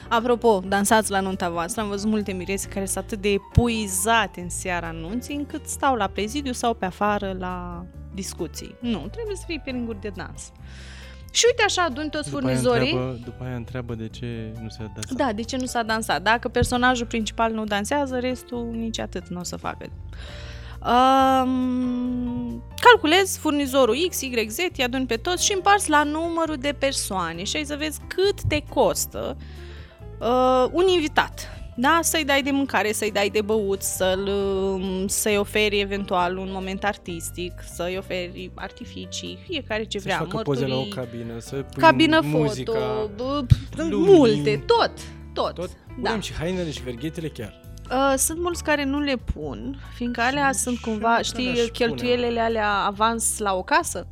Apropo, dansați la nunta voastră, am văzut multe mirese care sunt atât de epuizate în seara anunții, încât stau la prezidiu sau pe afară la discuții. Nu, trebuie să fii pe linguri de dans. Și uite așa adun toți După aia, furnizorii. întreabă, după aia întreabă de ce nu se dansat. Da, de ce nu s-a dansat? Dacă personajul principal nu dansează, restul nici atât nu o să facă. Um, calculezi furnizorul X, Y, Z, îi aduni pe toți și împarți la numărul de persoane și ai să vezi cât te costă uh, un invitat. Da? Să-i dai de mâncare, să-i dai de băut, să-l, um, să-i oferi eventual un moment artistic, să-i oferi artificii, fiecare ce Să-și vrea, facă poze la o mărturii, cabină, să pui cabină muzica, foto, b- lumini. multe, tot, tot. tot. Da. Punem și hainele și verghetele chiar. Uh, sunt mulți care nu le pun, fiindcă alea sunt și cumva, eu știi, le-aș pune. cheltuielele alea avans la o casă.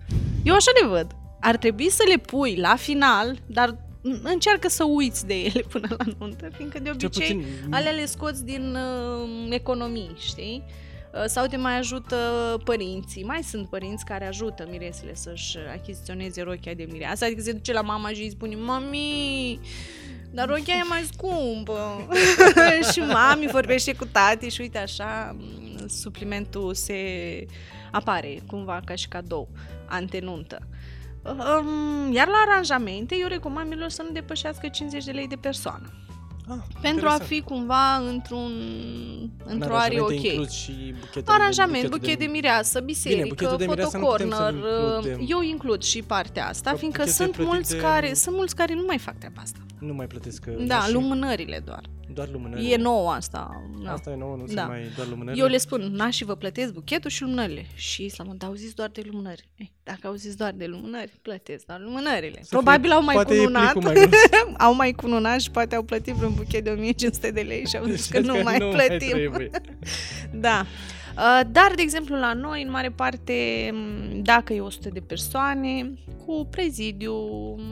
Eu așa le văd. Ar trebui să le pui la final, dar n- încearcă să uiți de ele până la nuntă, fiindcă de Cel obicei puțin, alea le scoți din uh, economii, știi? Uh, Sau te mai ajută părinții. Mai sunt părinți care ajută miresele să-și achiziționeze rochia de mireasă. Adică se duce la mama și îi spune Mami, dar rochia e mai scumpă. și mami vorbește cu tati și uite așa, m, suplimentul se apare cumva ca și cadou antenuntă. Um, iar la aranjamente, eu recomand mirilor să nu depășească 50 de lei de persoană. Ah, pentru a interesant. fi cumva într-un, În într-o arie aranjamente ok. inclus și buchetele de- Aranjament, buchetul buchet de mireasă, biserică, buchetul de mireasă nu putem fotocorner, să-l includem. eu includ și partea asta, Că fiindcă buchetul sunt e plătit mulți, de- care, sunt mulți care nu mai fac treaba asta. Nu mai plătesc că Da, mașini. lumânările doar. Doar lumânări. E nouă asta. Da. Asta e nouă, nu se Da. mai doar lumânări. Eu le spun, na și vă plătesc buchetul și lumânările. Și Islamul, dar au zis doar de lumânări. Ei, dacă au zis doar de lumânări, plătesc doar lumânările. Să Probabil fie- au mai poate e cununat. plicul mai gros. au mai cununat și poate au plătit vreun buchet de 1500 de lei și au zis că Deci nu mai plătim. trebuie. Da. Uh, Dar, de exemplu, la noi, în mare parte, m, dacă e 100 de persoane, cu prezidiu,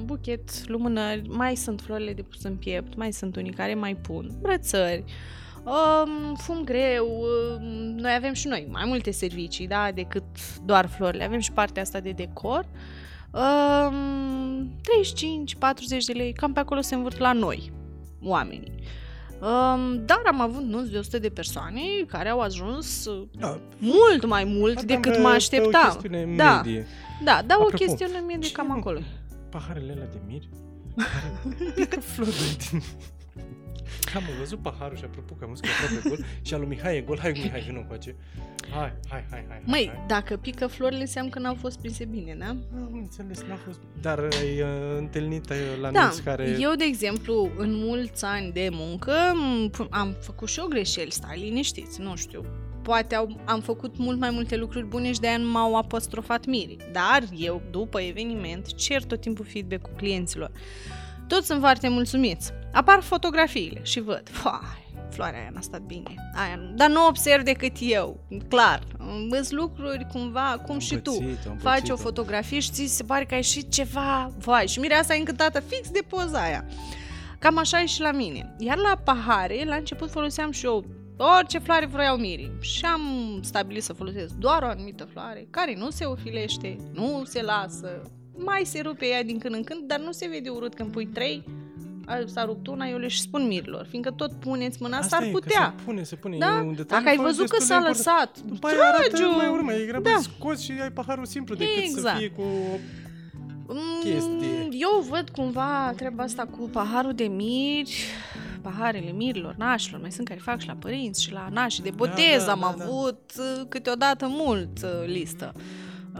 buchet, lumânări, mai sunt florile de pus în piept, mai sunt unii care mai pun, brățări, um, fum greu, um, noi avem și noi mai multe servicii, da, decât doar florile, avem și partea asta de decor, um, 35-40 de lei, cam pe acolo se învârt la noi, oamenii. Um, dar am avut nunți de 100 de persoane care au ajuns uh, Da, mult mai mult Asta decât pe- mă pe așteptam. o chestiune Da. medie. Da, da, o Apropo, chestiune mie de ce cam mă- acolo. Paharele alea de miri care pică flori din... Am văzut paharul și apropo că am văzut că e aproape gol și al lui Mihai e gol. Hai Mihai, vină încoace. Hai, hai, hai, hai. Măi, hai. dacă pică florile, înseamnă că n-au fost prinse bine, da? Am înțeles, n-a fost... Dar ai uh, întâlnit uh, la Da, nunți care... eu, de exemplu, în mulți ani de muncă, m, p- am făcut și eu greșeli, stai liniștiți, nu știu. Poate au, am făcut mult mai multe lucruri bune și de-aia nu m-au apostrofat mirii. Dar eu, după eveniment, cer tot timpul feedback-ul clienților. Toți sunt foarte mulțumiți. Apar fotografiile și văd, Fai, floarea aia n-a stat bine. Aia nu. Dar nu observ decât eu, clar. Îți lucruri cumva, cum Am și tu. pățit-o, am Faci o pățit-o. fotografie și ți se pare că ai ieșit ceva, vai, și mireasa e încântată fix de poza aia. Cam așa e și la mine. Iar la pahare, la început foloseam și eu orice floare vroiau mirii. Și am stabilit să folosesc doar o anumită floare, care nu se ofilește, nu se lasă, mai se rupe ea din când în când, dar nu se vede urât când pui trei, a- s-a rupt una, eu le și spun mirilor, fiindcă tot puneți mâna, Asta s-ar e, că putea. Se pune, se pune. Da? E un detaliu Dacă ai foarte văzut că destul s-a de important. lăsat, După aia arată trage-o. mai urmă, e grabă Da. scoți și ai paharul simplu decât să Exact. fie cu... Mm, chestie. Eu văd cumva treaba asta cu paharul de miri, paharele mirilor, nașilor, mai sunt care fac și la părinți și la nași de botez, da, am da, da. avut uh, câteodată mult uh, listă. Uh,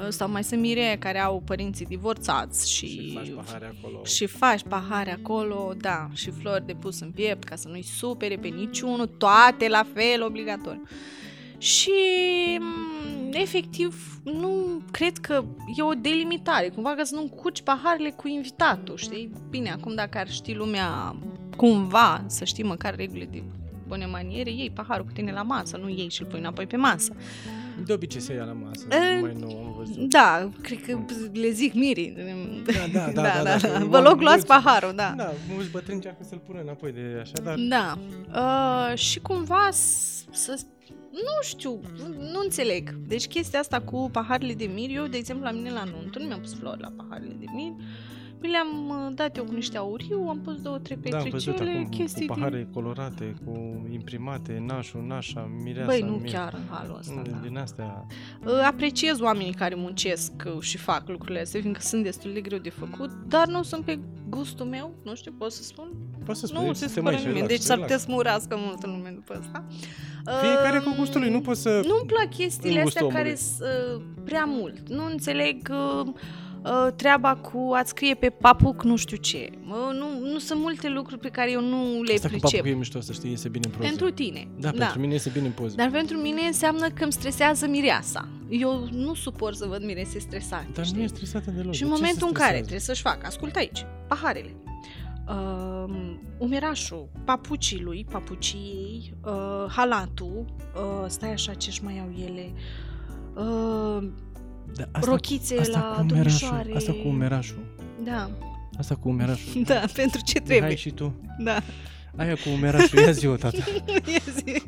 Sau mai sunt mire care au părinții divorțați și, Și faci pahare acolo. și faci pahare acolo, da, și flori de pus în piept ca să nu-i supere pe niciunul, toate la fel, obligatoriu. Și m, efectiv nu cred că e o delimitare, cumva ca să nu încurci paharele cu invitatul, știi? Bine, acum dacă ar ști lumea cumva să știi măcar regulile de bune maniere, iei paharul cu tine la masă, nu iei și îl pui înapoi pe masă. De obicei se ia la masă, E, mai nou am văzut. Da, cred că le zic mirii. Da, da, da, da, da, că Vă rog, luați mulți- paharul, da. Da, mulți bătrâni încearcă să-l pună înapoi de așa, dar... Da. Uh, și cumva s- să... Nu știu, nu înțeleg. Deci chestia asta cu paharele de mir, eu, de exemplu, la mine la nuntă, nu mi-am pus flori la paharele de mir, mi le-am uh, dat eu cu niște auriu, am pus două, trei Da, am văzut petricele, acum chestii cu din... pahare colorate, cu imprimate, nașul, nașa, mireasa. Băi, nu mire- chiar în halul ăsta, Nu, da. Din astea... Uh, Apreciez oamenii care muncesc uh, și fac lucrurile astea, fiindcă sunt destul de greu de făcut, dar nu sunt pe gustul meu, nu știu, pot să spun? Poți să spui, Nu să se te supără mai nimeni, relax, deci s-ar relax. putea să mă urască mult în lume după asta. Fiecare cu Um, gustul lui, nu poți să... Nu-mi plac chestiile În astea gustul care omului. sunt uh, prea mult. Nu înțeleg uh, uh, treaba cu a scrie pe papuc nu știu ce. Uh, nu, nu sunt multe lucruri pe care eu nu le Asta cu pricep. papul e mișto, să știi, iese bine în poză. Pentru tine. Da, pentru mine iese bine în poză. Dar pentru mine înseamnă că îmi stresează mireasa. Eu nu suport să văd mirese stresate. Dar știi? nu e stresată deloc. Și în De ce momentul se în care stresează? trebuie să-și facă, ascultă aici, paharele, uh, umerașul, papucii lui, papuciei, uh, halatul, uh, stai așa ce-și mai au ele, uh, Da, rochițe asta la cu umerașul, domnișoare. Asta cu umerașul. Da, Asta cu umerașul. da, pentru ce trebuie. Hai și tu. Da. Aia cu umerașul, ia zi o tată. Ia zi.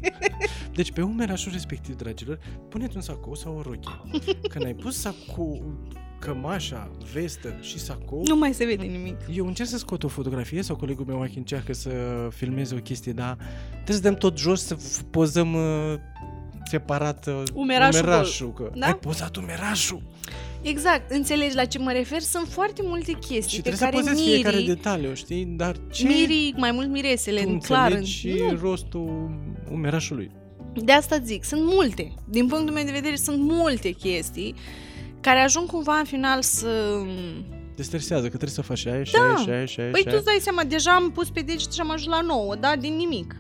Deci pe umerașul respectiv, dragilor, puneți un sacou sau o rochie. Când ai pus sacou, cămașa, vestă și sacou, nu mai se vede nimic. eu încerc să scot o fotografie sau colegul meu Joachim încearcă să filmeze o chestie, dar trebuie să dăm tot jos să f- pozăm uh, separat uh, Umerașul umerașul că Da? ai pozat umerașul. Exact, înțelegi la ce mă refer? Sunt foarte multe chestii Și pe trebuie care să pozezi mirii, fiecare detaliu, știi? Dar ce mirii, mai mult miresele, tu în clar. înțelegi și nu, rostul umerașului? De asta zic, sunt multe. Din punctul meu de vedere, sunt multe chestii care ajung cumva în final să... Te stresează că trebuie să faci aia și Da. aia și aia și aia Păi și tu aia. îți dai seama, deja am pus pe deget și am ajuns la 9, da? Din nimic.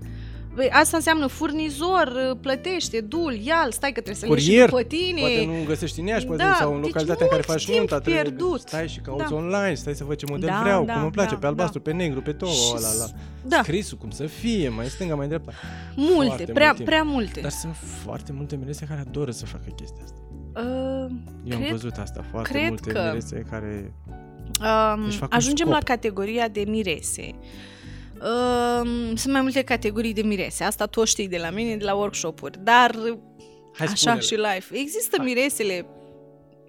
Păi asta înseamnă furnizor, plătește, dul, ia stai că trebuie să le și Curier. după tine. Poate nu găsești în Iași, poate Da, sau în deci localitatea în care mult faci timp nunta, trebuie pierdut. stai și cauți Da. online, stai să văd ce model Da, vreau, da, cum îmi place, da, pe albastru, pe negru, pe touă, Și ăla, la Da, scrisul, cum să fie, mai stânga, mai dreapta. multe, foarte prea, mult timp. prea multe. Dar sunt foarte multe mirese care adoră să facă chestia asta. Uh, Eu am Cred- văzut asta, foarte cred multe că- mirese care... Um, Își fac un ajungem scop. la categoria de mirese. Um, sunt mai multe categorii de mirese. Asta tu o știi de la mine, de la workshop-uri. Dar Hai așa spune-le. și life. Există Hai. miresele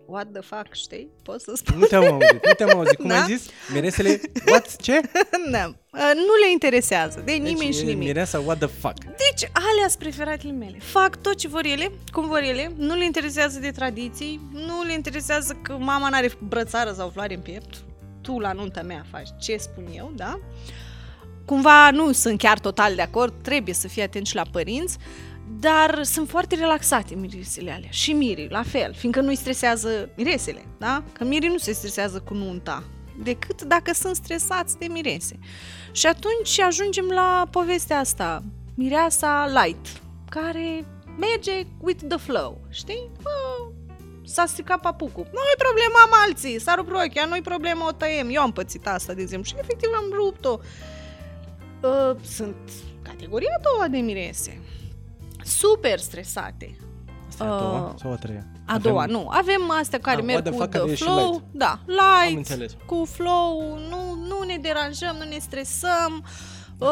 what the fuck, știi? Pot să spun? Nu te-am auzit, nu te-am auzit. Cum Da? ai zis? Miresele, what? Ce? da. Uh, Nu le interesează de nimeni deci, și e nimic. Mireasa, what the fuck? Deci, alea sunt preferatele mele. Fac tot ce vor ele, cum vor ele, nu le interesează de tradiții, nu le interesează că mama n-are brățară sau floare în piept. Tu la nunta mea faci ce spun eu, da? Cumva nu sunt chiar total de acord, trebuie să fii atent și la părinți, dar sunt foarte relaxate miresele alea. Și mirii, la fel, fiindcă nu-i stresează miresele, da? Că mirii nu se stresează cu nunta, decât dacă sunt stresați de mirese. Și atunci ajungem la povestea asta, mireasa light, care merge with the flow, știi? Bă, s-a stricat papucul. Nu-i problema am alții, s-a rupt rochia, nu-i problema, o tăiem. Eu am pățit asta, de exemplu, și efectiv am rupt-o. Uh, sunt categoria a doua de mirese. Super stresate. Asta e a doua Uh, sau a treia? A Avem- doua, nu. Avem astea care Ah, merg what the cu fuck, care the e și flow. light. Da, Am light, înțeles. cu flow, nu, nu ne deranjăm, nu ne stresăm.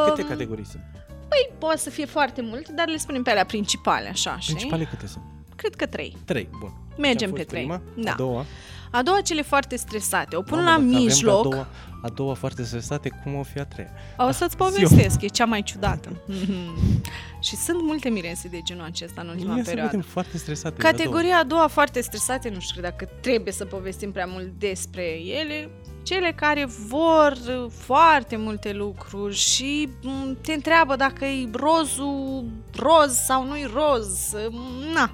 Câte Um, categorii sunt? Păi, poate să fie foarte multe, dar le spunem pe alea principale, așa, știi? Principale câte sunt? Cred că trei. Trei, bun. Mergem Ce a pe fost trei. Prima, Da. A doua. A doua, cele foarte stresate. O pun Mamă, la dacă avem mijloc. A doua, a doua foarte stresate, cum o fi a treia? O să-ți zi-o. povestesc, e cea mai ciudată. și sunt multe mirese de genul acesta în ultima Ia să perioadă. vedem foarte stresate. la Categoria a doua foarte stresate, nu știu dacă trebuie să povestim prea mult despre ele, cele care vor uh, foarte multe lucruri și m, te întreabă dacă e rozul roz sau nu-i roz. m, Na,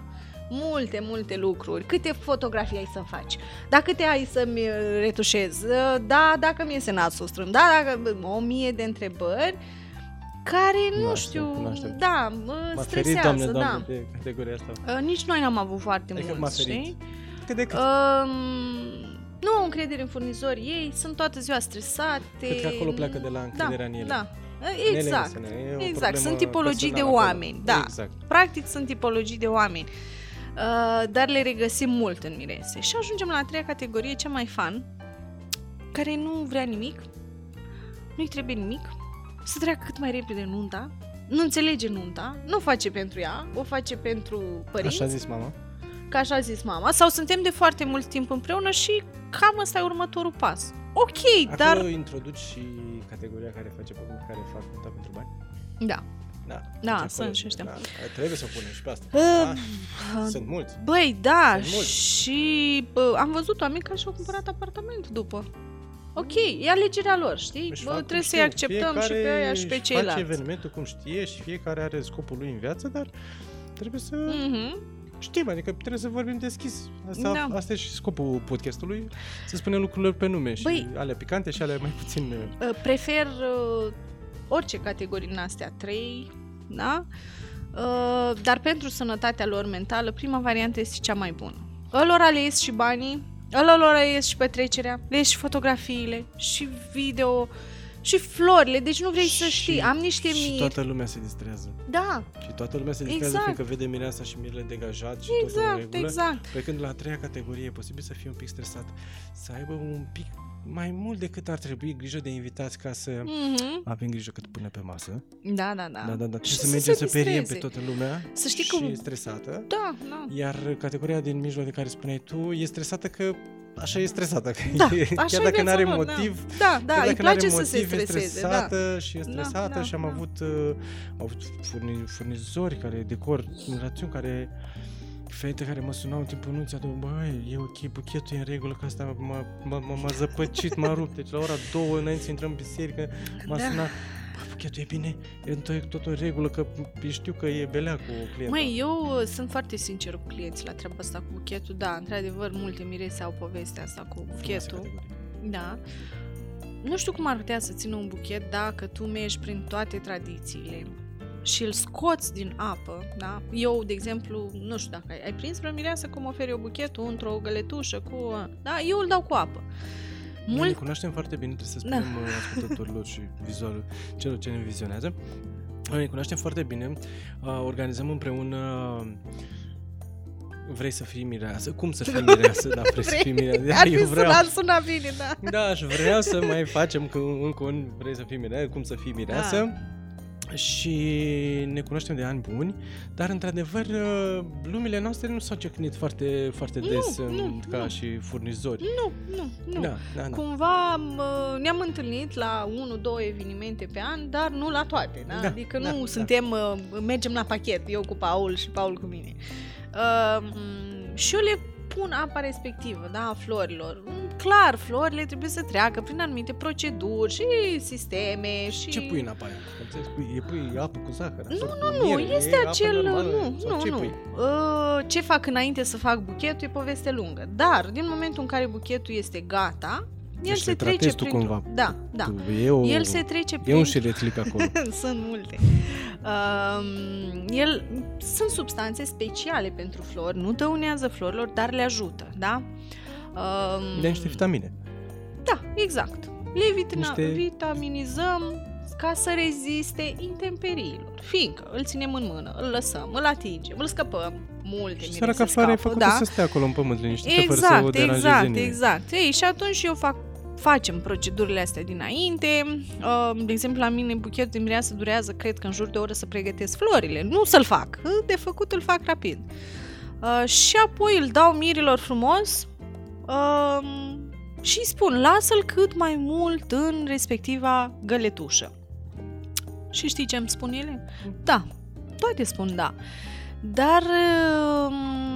multe, multe lucruri. Câte fotografii ai să faci? Da, câte ai să-mi uh, retușez? Uh, Da, dacă mi iese nasul strâm? Da, dacă... O mie de întrebări care, nu Cunoaștem, știu, cunoaștem. da, mă M-a ferit, stresează, doamne, da. doamne, pe categoria asta. Uh, nici noi n-am avut foarte Adică m-a mulți, ferit. știi? Cât de cât? Um, nu au încredere în furnizori ei, sunt toată ziua stresate. Cred că acolo pleacă de la încrederea da, în ele. Da, În ele exact. însele, e o Exact, problemă sunt tipologii de personală acolo. oameni, da. Exact. Practic sunt tipologii de oameni. Uh, dar le regăsim mult în mirese. Și ajungem la a treia categorie, cea mai fan, care nu vrea nimic, nu-i trebuie nimic, să treacă cât mai repede nunta, nu înțelege nunta, nu face pentru ea, o face pentru părinți. Așa a zis mama. că așa a zis mama, sau suntem de foarte mult timp împreună și cam ăsta e următorul pas. Ok, Acolo dar... introduci și categoria care face care fac nota pentru bani? Da. Da. Da, acolo, sunt și ăștia. Da, trebuie să o punem și pe asta. Uh, da? Sunt mulți. Băi, da, Sunt mulți. și bă, am văzut oameni care și-au cumpărat apartament după. Ok, e alegerea lor, știi? Își Bă, fac cum trebuie să-i știu. acceptăm și pe Fiecare aia și pe își ceilalți. face evenimentul cum știe și fiecare are scopul lui în viață, dar trebuie să Mhm. știm, adică trebuie să vorbim deschis. Asta, Da. asta e și scopul podcastului, să spunem lucrurile pe nume și Băi. alea picante și alea mai puțin... uh, Uh, Prefer uh, orice categorii din astea, trei, da? Uh, dar pentru sănătatea lor mentală, prima variantă este cea mai bună. Ălora le ies și banii, ălora le ies și petrecerea, le ies și fotografiile, și video, și florile, deci nu vrei să și- știi. Am niște Și miri. toată lumea se distrează. Da, Și toată lumea se distrează Exact. fiindcă vede mireasa și mirele degajat și totul în exact, regulă. exact. Pe când la a treia categorie e posibil să fie un pic stresat, să aibă un pic mai mult decât ar trebui grijă de invitați ca să Mhm. avem grijă cât pune pe masă. Da, da, da. Da, da, da. Trebuie Și să să mergem se să periem pe distreze. toată lumea Să știi și că- e stresată. Da, da. Iar categoria din mijloc de care spuneai tu e stresată că așa e stresată. Că Da, e, așa chiar e dacă nu are viața lor, motiv, Da, da, chiar îi dacă n-are place să motiv, se e streseze, da. stresată și e Da, stresată da, și am da. avut, uh, am avut furni, furnizori care decor, rațiuni care fete care mă sunau în timpul nunții, atunci, băi, e ok, buchetul e în regulă, că asta m-a, m-a, m-a, m-a zăpăcit, m-a rupt. Deci la ora două înainte să intrăm în biserică, m-a Da. sunat, bă, buchetul e bine, e tot, tot în regulă, că știu că e belea cu clienta. Măi, eu uh, sunt foarte sincer cu clienții la treaba asta cu buchetul. Da, într-adevăr, multe mirese au povestea asta cu Frumoasă buchetul. categorie. Da. Nu știu cum ar putea să țină un buchet dacă tu mergi prin toate tradițiile și îl scoți din apă, da? Eu, de exemplu, nu știu dacă ai, ai prins vreo mireasă cum oferi eu buchetul într-o găletușă cu... Da, eu îl dau cu apă. Noi ne Mult... cunoaștem foarte bine, trebuie să Da. spunem da. ascultătorilor și vizual celor ce ne vizionează. Noi ne cunoaștem foarte bine, uh, organizăm împreună Vrei să fii mireasă? Cum să fii mireasă? Da, vrei, să fii mireasă. Da, Ar fi eu vreau. sunat, suna bine, da. Da, aș vrea să mai facem că încă un vrei să fii mireasă, cum să fii mireasă. Da. Și ne cunoaștem de ani buni, dar într-adevăr uh, lumile noastre nu s-au ciocnit foarte, foarte Nu, des nu, în- ca nu. și furnizori. Nu, nu, nu. Da, da, da. Cumva mă, ne-am întâlnit la 1-2 evenimente pe an, dar nu la toate, da? Da, Adică da, nu da. suntem, uh, mergem la pachet, eu cu Paul și Paul cu mine. Uh, și eu le pun apa respectivă, da, a florilor. Mm, Clar, florile trebuie să treacă prin anumite proceduri și sisteme și... Ce pui în apa aia? Înțelegi? Pui, e pui apă cu zahăr? Nu, sau nu, cu nu, miere? este E apă acel... normală? Nu, Sau nu, ce nu. Pui? Uh, ce fac înainte să fac buchetul e poveste lungă. Dar, din momentul în care buchetul este gata, el Deci se le trece tratezi tu printr-o- cumva. Da, da. Tu, e, o, El se trece e un prin... șeretlic acolo. sunt multe. Um, el, sunt substanțe speciale pentru flori, nu dăunează florilor, dar le ajută, da? Um, De niște vitamine. Da, exact. Le vitina- Niște- vitaminizăm ca să reziste intemperiilor. Fiindcă îl ținem în mână, îl lăsăm, îl atingem, îl scăpăm. Multe Și mirese săraca floare e scapă, făcută da? să stea acolo în pământ liniștită fără să o Exact, deranjeze exact, nimeni. exact. Ei, și atunci eu fac facem procedurile astea dinainte. Uh, De exemplu, la mine buchetul de mireasă durează, cred că în jur de o oră să pregătesc florile. Nu să-l fac, de făcut îl fac rapid. Uh, Și apoi îl dau mirilor frumos uh, și îi spun, lasă-l cât mai mult în respectiva găletușă. Și știi ce îmi spun ele? Da, toate spun da. Dar um,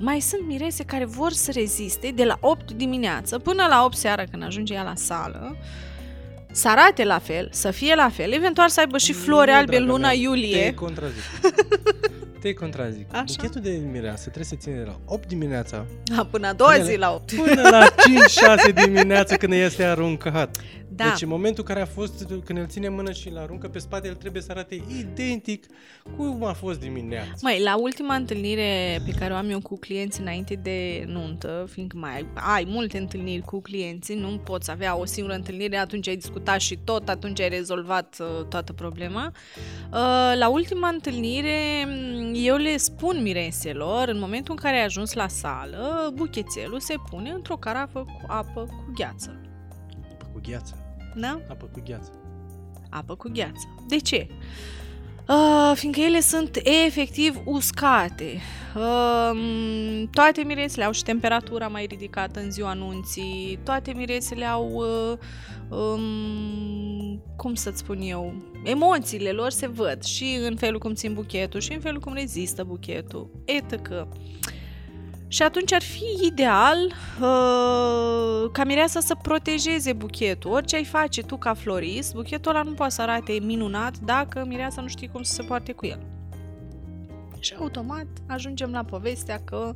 mai sunt mirese care vor să reziste de la 8 dimineață până la 8 seara când ajunge ea la sală, să arate la fel, să fie la fel, eventual să aibă și flori Nu, albe în draga luna mea, iulie. Te contrazic. te contrazic. Așa? Buchetul de mireasă trebuie să ține de la 8 dimineața Da, până a doua Până zi la- la 8. până la 5-6 dimineața când este aruncat. Da. Deci în momentul în care a fost, când îl ține în mână și îl aruncă pe spate, el trebuie să arate identic cum a fost dimineața. Mai, la ultima întâlnire pe care o am eu cu clienți înainte de nuntă, fiindcă mai ai, ai multe întâlniri cu clienții, nu poți avea o singură întâlnire, atunci ai discutat și tot, atunci ai rezolvat uh, toată problema. Uh, la ultima întâlnire, m, eu le spun mireselor, în momentul în care ai ajuns la sală, buchețelul se pune într-o carafă cu apă cu gheață. Apă cu gheață. Da? Apă cu gheață. apă cu gheață. De ce? Uh, fiindcă ele sunt efectiv uscate. Uh, toate miresele au și temperatura mai ridicată în ziua anunții, toate miresele au, uh, um, cum să-ți spun eu, emoțiile lor se văd și în felul cum țin buchetul și în felul cum rezistă buchetul, etc. Și atunci ar fi ideal uh, ca mireasa să protejeze buchetul. Orice ai face tu ca florist, buchetul ăla nu poate să arate minunat dacă mireasa nu știe cum să se poarte cu el. Și automat ajungem la povestea că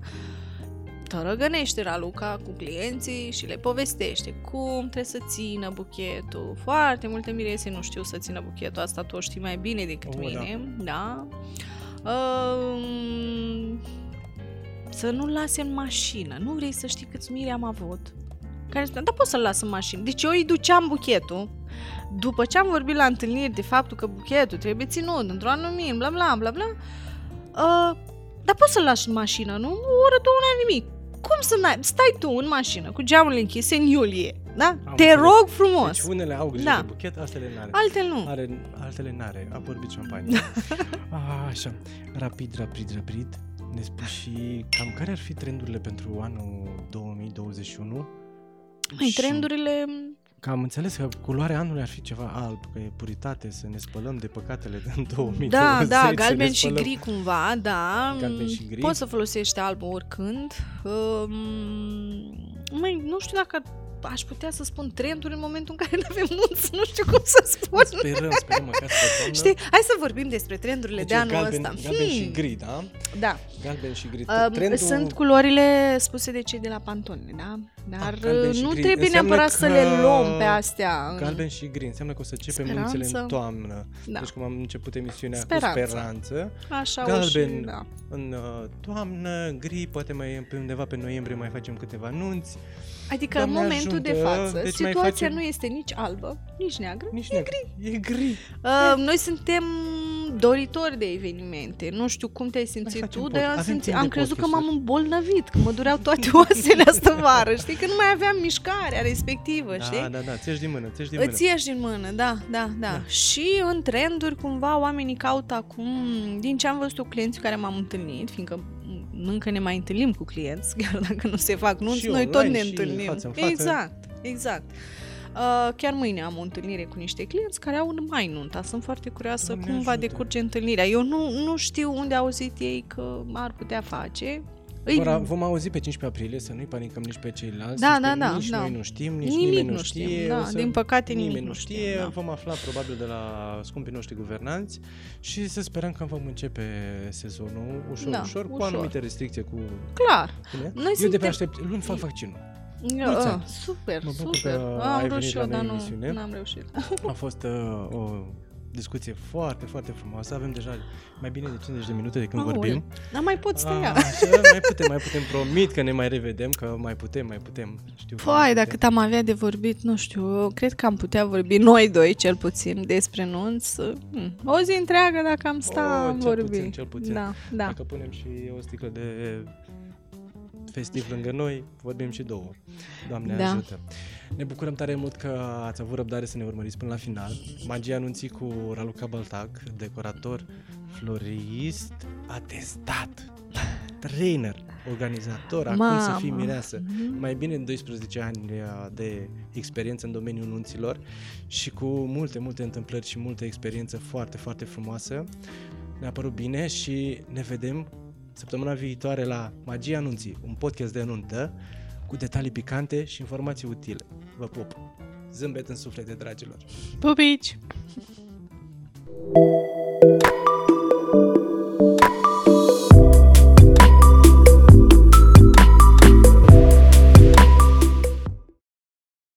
tărăgănește Raluca cu clienții și le povestește cum trebuie să țină buchetul. Foarte multe mirese nu știu să țină buchetul, asta tu o știi mai bine decât Oh, da. mine. Da. Um, să nu-l lase în mașină. Nu vrei să știi câți miri am avut. Care spunea, da, pot să-l las în mașină. Deci eu îi duceam buchetul. După ce am vorbit la întâlniri de faptul că buchetul trebuie ținut într-o anumit, bla bla bla bla, uh, dar poți să-l lași în mașină, nu? O oră, două, n nimic. Cum să n-ai? Stai tu în mașină cu geamurile închise în iulie, da? Am Te înțeles. rog frumos. Deci unele au grijă Da. de buchet, altele n-are. Altele nu. Are, altele n-are. A vorbit șampanie. A, așa. Rapid, rapid, rapid. Ne spui și cam care ar fi trendurile pentru anul 2021? Mai Și- trendurile Că am înțeles că culoarea anului ar fi ceva alb, că e puritate, să ne spălăm de păcatele din 2020. Da, da, să ne galben și spălăm. gri cumva, da. Galben și gri. Poți să folosești alb oricând. Um, Măi, nu știu dacă aș putea să spun trenduri în momentul în care nu avem nunți, nu știu cum să spun. Sperăm, sperăm măcar spre toamnă. Știi, hai să vorbim despre trendurile Deci de e anul galben, ăsta. Galben și Hmm, gri, da? Da. Galben și gri. Um, Trendul... Sunt culorile spuse de cei de la Pantone, da? Dar Ah, galben și nu gri. trebuie Înseamnă neapărat să că le luăm pe astea. în- Galben și gri înseamnă că o să începem Speranță. nunțile în toamnă. Da. Deci cum am început emisiunea Speranță. cu speranță, Așa o galben și, da. în uh, toamnă, gri, poate mai pe undeva pe noiembrie mai facem câteva nunți. Adică Doamne în momentul de ajută, față, deci mai situația facem- nu este nici albă, nici neagră. Nici e gri. E gri. Uh, noi suntem doritori de evenimente. Nu știu cum te-ai simțit facem tu, pod- dar eu am, avem simțit, timp de am crezut că podcasturi. m-am îmbolnăvit, că mă dureau toate oasele astă vară. Știi că nu mai aveam mișcarea respectivă, știi? Da, da, da, ți din mână, ți din mână. Îți ieși din mână, da, da, da, Da. Și în trenduri, cumva, oamenii caută acum, din ce am văzut eu clienții cu care m-am întâlnit, fiindcă încă ne mai întâlnim cu clienți, chiar dacă nu se fac nunți, Și noi tot online, ne și întâlnim. față în față. Exact, exact. Uh, chiar mâine am o întâlnire cu niște clienți care au în mai nunta. Sunt foarte curioasă Doamne cum va ajută. decurge întâlnirea. Eu nu, nu știu unde au auzit ei că ar putea face. Îi- Vor, vom auzi pe 15 aprilie, să nu-i panicăm nici pe ceilalți. Da, să da, sperăm, da, Nici da. noi nu știm, nici Nimic nimeni nu nu știm, știe. da, o să- din păcate nimic nimeni nu nu știm, știe. da. Vom afla probabil de la scumpii noștri guvernanți și să sperăm că vom începe sezonul ușor, Da, ușor, cu ușor. anumite restricții. Cu... Clar. Bine? Noi Eu de suntem- pe aștept, luni fac vaccinul. Eu, Mulți uh, ani. super, Mă bucur super. că Am ai vrut venit și la eu, dar noi nu, în emisiune. n-am reușit. A fost uh, o discuție foarte, foarte frumoasă. Avem deja mai bine de 50 de minute de când Aoleu. vorbim. Dar mai pot să A, ia. Așa, mai putem, mai putem. Promit că ne mai revedem, că mai putem, mai putem. Știu că mai Păi, putem. dacă cât am avea de vorbit, nu știu, eu cred că am putea vorbi noi doi, cel puțin, despre nunți. Hmm, O zi întreagă, dacă am sta, O, am cel vorbi. puțin, cel puțin. Da, da. Dacă punem și o sticlă de festiv lângă noi, vorbim și două. Doamne Da. ajută! Ne bucurăm tare mult că ați avut răbdare să ne urmăriți până la final. Magia anunții cu Raluca Baltac, decorator, florist, atestat, trainer, organizator, acum să Mamă. fii mireasă. Mhm. Mai bine de 12 ani de experiență în domeniul nunților și cu multe, multe întâmplări și multă experiență foarte, foarte frumoasă. Ne-a părut bine și ne vedem săptămâna viitoare la Magia Anunții, un podcast de nuntă cu detalii picante și informații utile. Vă pup! Zâmbet în suflete, dragilor! Pupici!